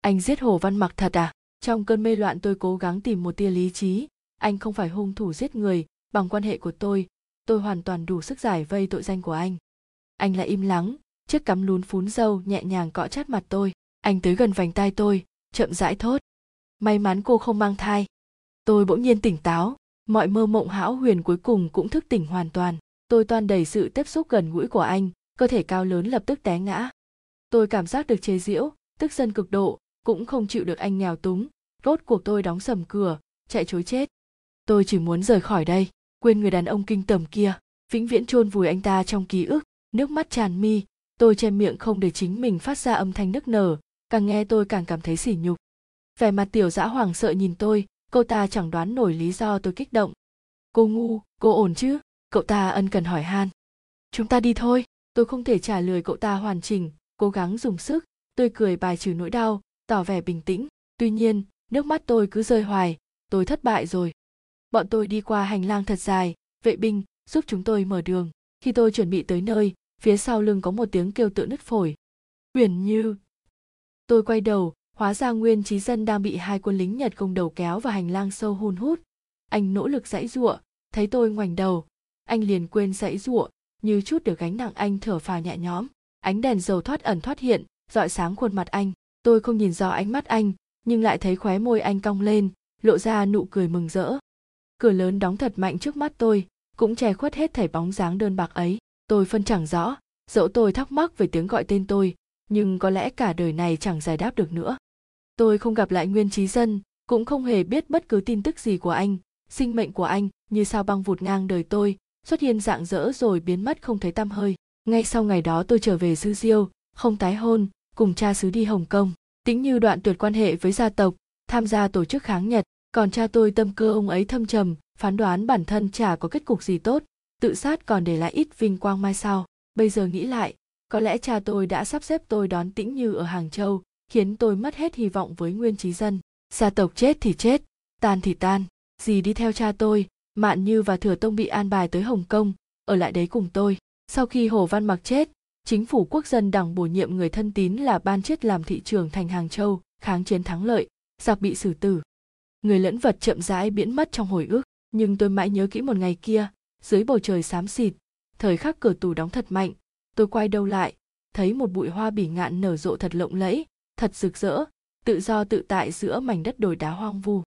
Anh giết hồ văn mặc thật à? Trong cơn mê loạn tôi cố gắng tìm một tia lý trí. Anh không phải hung thủ giết người bằng quan hệ của tôi. Tôi hoàn toàn đủ sức giải vây tội danh của anh. Anh lại im lắng chiếc cắm lún phún dâu nhẹ nhàng cọ chát mặt tôi. Anh tới gần vành tai tôi, chậm rãi thốt. May mắn cô không mang thai. Tôi bỗng nhiên tỉnh táo. Mọi mơ mộng hão huyền cuối cùng cũng thức tỉnh hoàn toàn. Tôi toan đầy sự tiếp xúc gần gũi của anh, cơ thể cao lớn lập tức té ngã. Tôi cảm giác được chế giễu, tức giận cực độ, cũng không chịu được anh nghèo túng. Rốt cuộc tôi đóng sầm cửa, chạy chối chết. Tôi chỉ muốn rời khỏi đây, quên người đàn ông kinh tởm kia, vĩnh viễn chôn vùi anh ta trong ký ức. Nước mắt tràn mi tôi che miệng không để chính mình phát ra âm thanh nức nở, càng nghe tôi càng cảm thấy sỉ nhục. Vẻ mặt tiểu dã hoàng sợ nhìn tôi, cô ta chẳng đoán nổi lý do tôi kích động. Cô ngu, cô ổn chứ? Cậu ta ân cần hỏi han. Chúng ta đi thôi. Tôi không thể trả lời cậu ta hoàn chỉnh, cố gắng dùng sức. Tôi cười bài trừ nỗi đau, tỏ vẻ bình tĩnh. Tuy nhiên, nước mắt tôi cứ rơi hoài. Tôi thất bại rồi. Bọn tôi đi qua hành lang thật dài. Vệ binh, giúp chúng tôi mở đường. Khi tôi chuẩn bị tới nơi phía sau lưng có một tiếng kêu tự nứt phổi. Uyển như. Tôi quay đầu, hóa ra nguyên trí dân đang bị hai quân lính nhật công đầu kéo vào hành lang sâu hun hút. Anh nỗ lực dãy giụa, thấy tôi ngoảnh đầu. Anh liền quên dãy giụa, như chút được gánh nặng anh thở phào nhẹ nhõm. Ánh đèn dầu thoát ẩn thoát hiện dọi sáng khuôn mặt anh. Tôi không nhìn rõ ánh mắt anh, nhưng lại thấy khóe môi anh cong lên, lộ ra nụ cười mừng rỡ. Cửa lớn đóng thật mạnh trước mắt tôi, cũng che khuất hết thảy bóng dáng đơn bạc ấy tôi phân chẳng rõ, dẫu tôi thắc mắc về tiếng gọi tên tôi, nhưng có lẽ cả đời này chẳng giải đáp được nữa. Tôi không gặp lại nguyên trí dân, cũng không hề biết bất cứ tin tức gì của anh, sinh mệnh của anh như sao băng vụt ngang đời tôi, xuất hiện dạng dỡ rồi biến mất không thấy tăm hơi. Ngay sau ngày đó tôi trở về dư diêu, không tái hôn, cùng cha xứ đi hồng kông, tính như đoạn tuyệt quan hệ với gia tộc, tham gia tổ chức kháng nhật, còn cha tôi tâm cơ ông ấy thâm trầm, phán đoán bản thân chả có kết cục gì tốt tự sát còn để lại ít vinh quang mai sau. Bây giờ nghĩ lại, có lẽ cha tôi đã sắp xếp tôi đón tĩnh như ở hàng châu, khiến tôi mất hết hy vọng với nguyên trí dân. Gia tộc chết thì chết, tan thì tan, dì đi theo cha tôi, mạn như và thừa tông bị an bài tới hồng kông, ở lại đấy cùng tôi. Sau khi hồ văn mặc chết, chính phủ quốc dân đảng bổ nhiệm người thân tín là ban chết làm thị trưởng thành hàng châu, kháng chiến thắng lợi, giặc bị xử tử. Người lẫn vật chậm rãi biến mất trong hồi ức, nhưng tôi mãi nhớ kỹ một ngày kia dưới bầu trời xám xịt. Thời khắc cửa tủ đóng thật mạnh, tôi quay đầu lại, thấy một bụi hoa bỉ ngạn nở rộ thật lộng lẫy, thật rực rỡ, tự do tự tại giữa mảnh đất đồi đá hoang vu.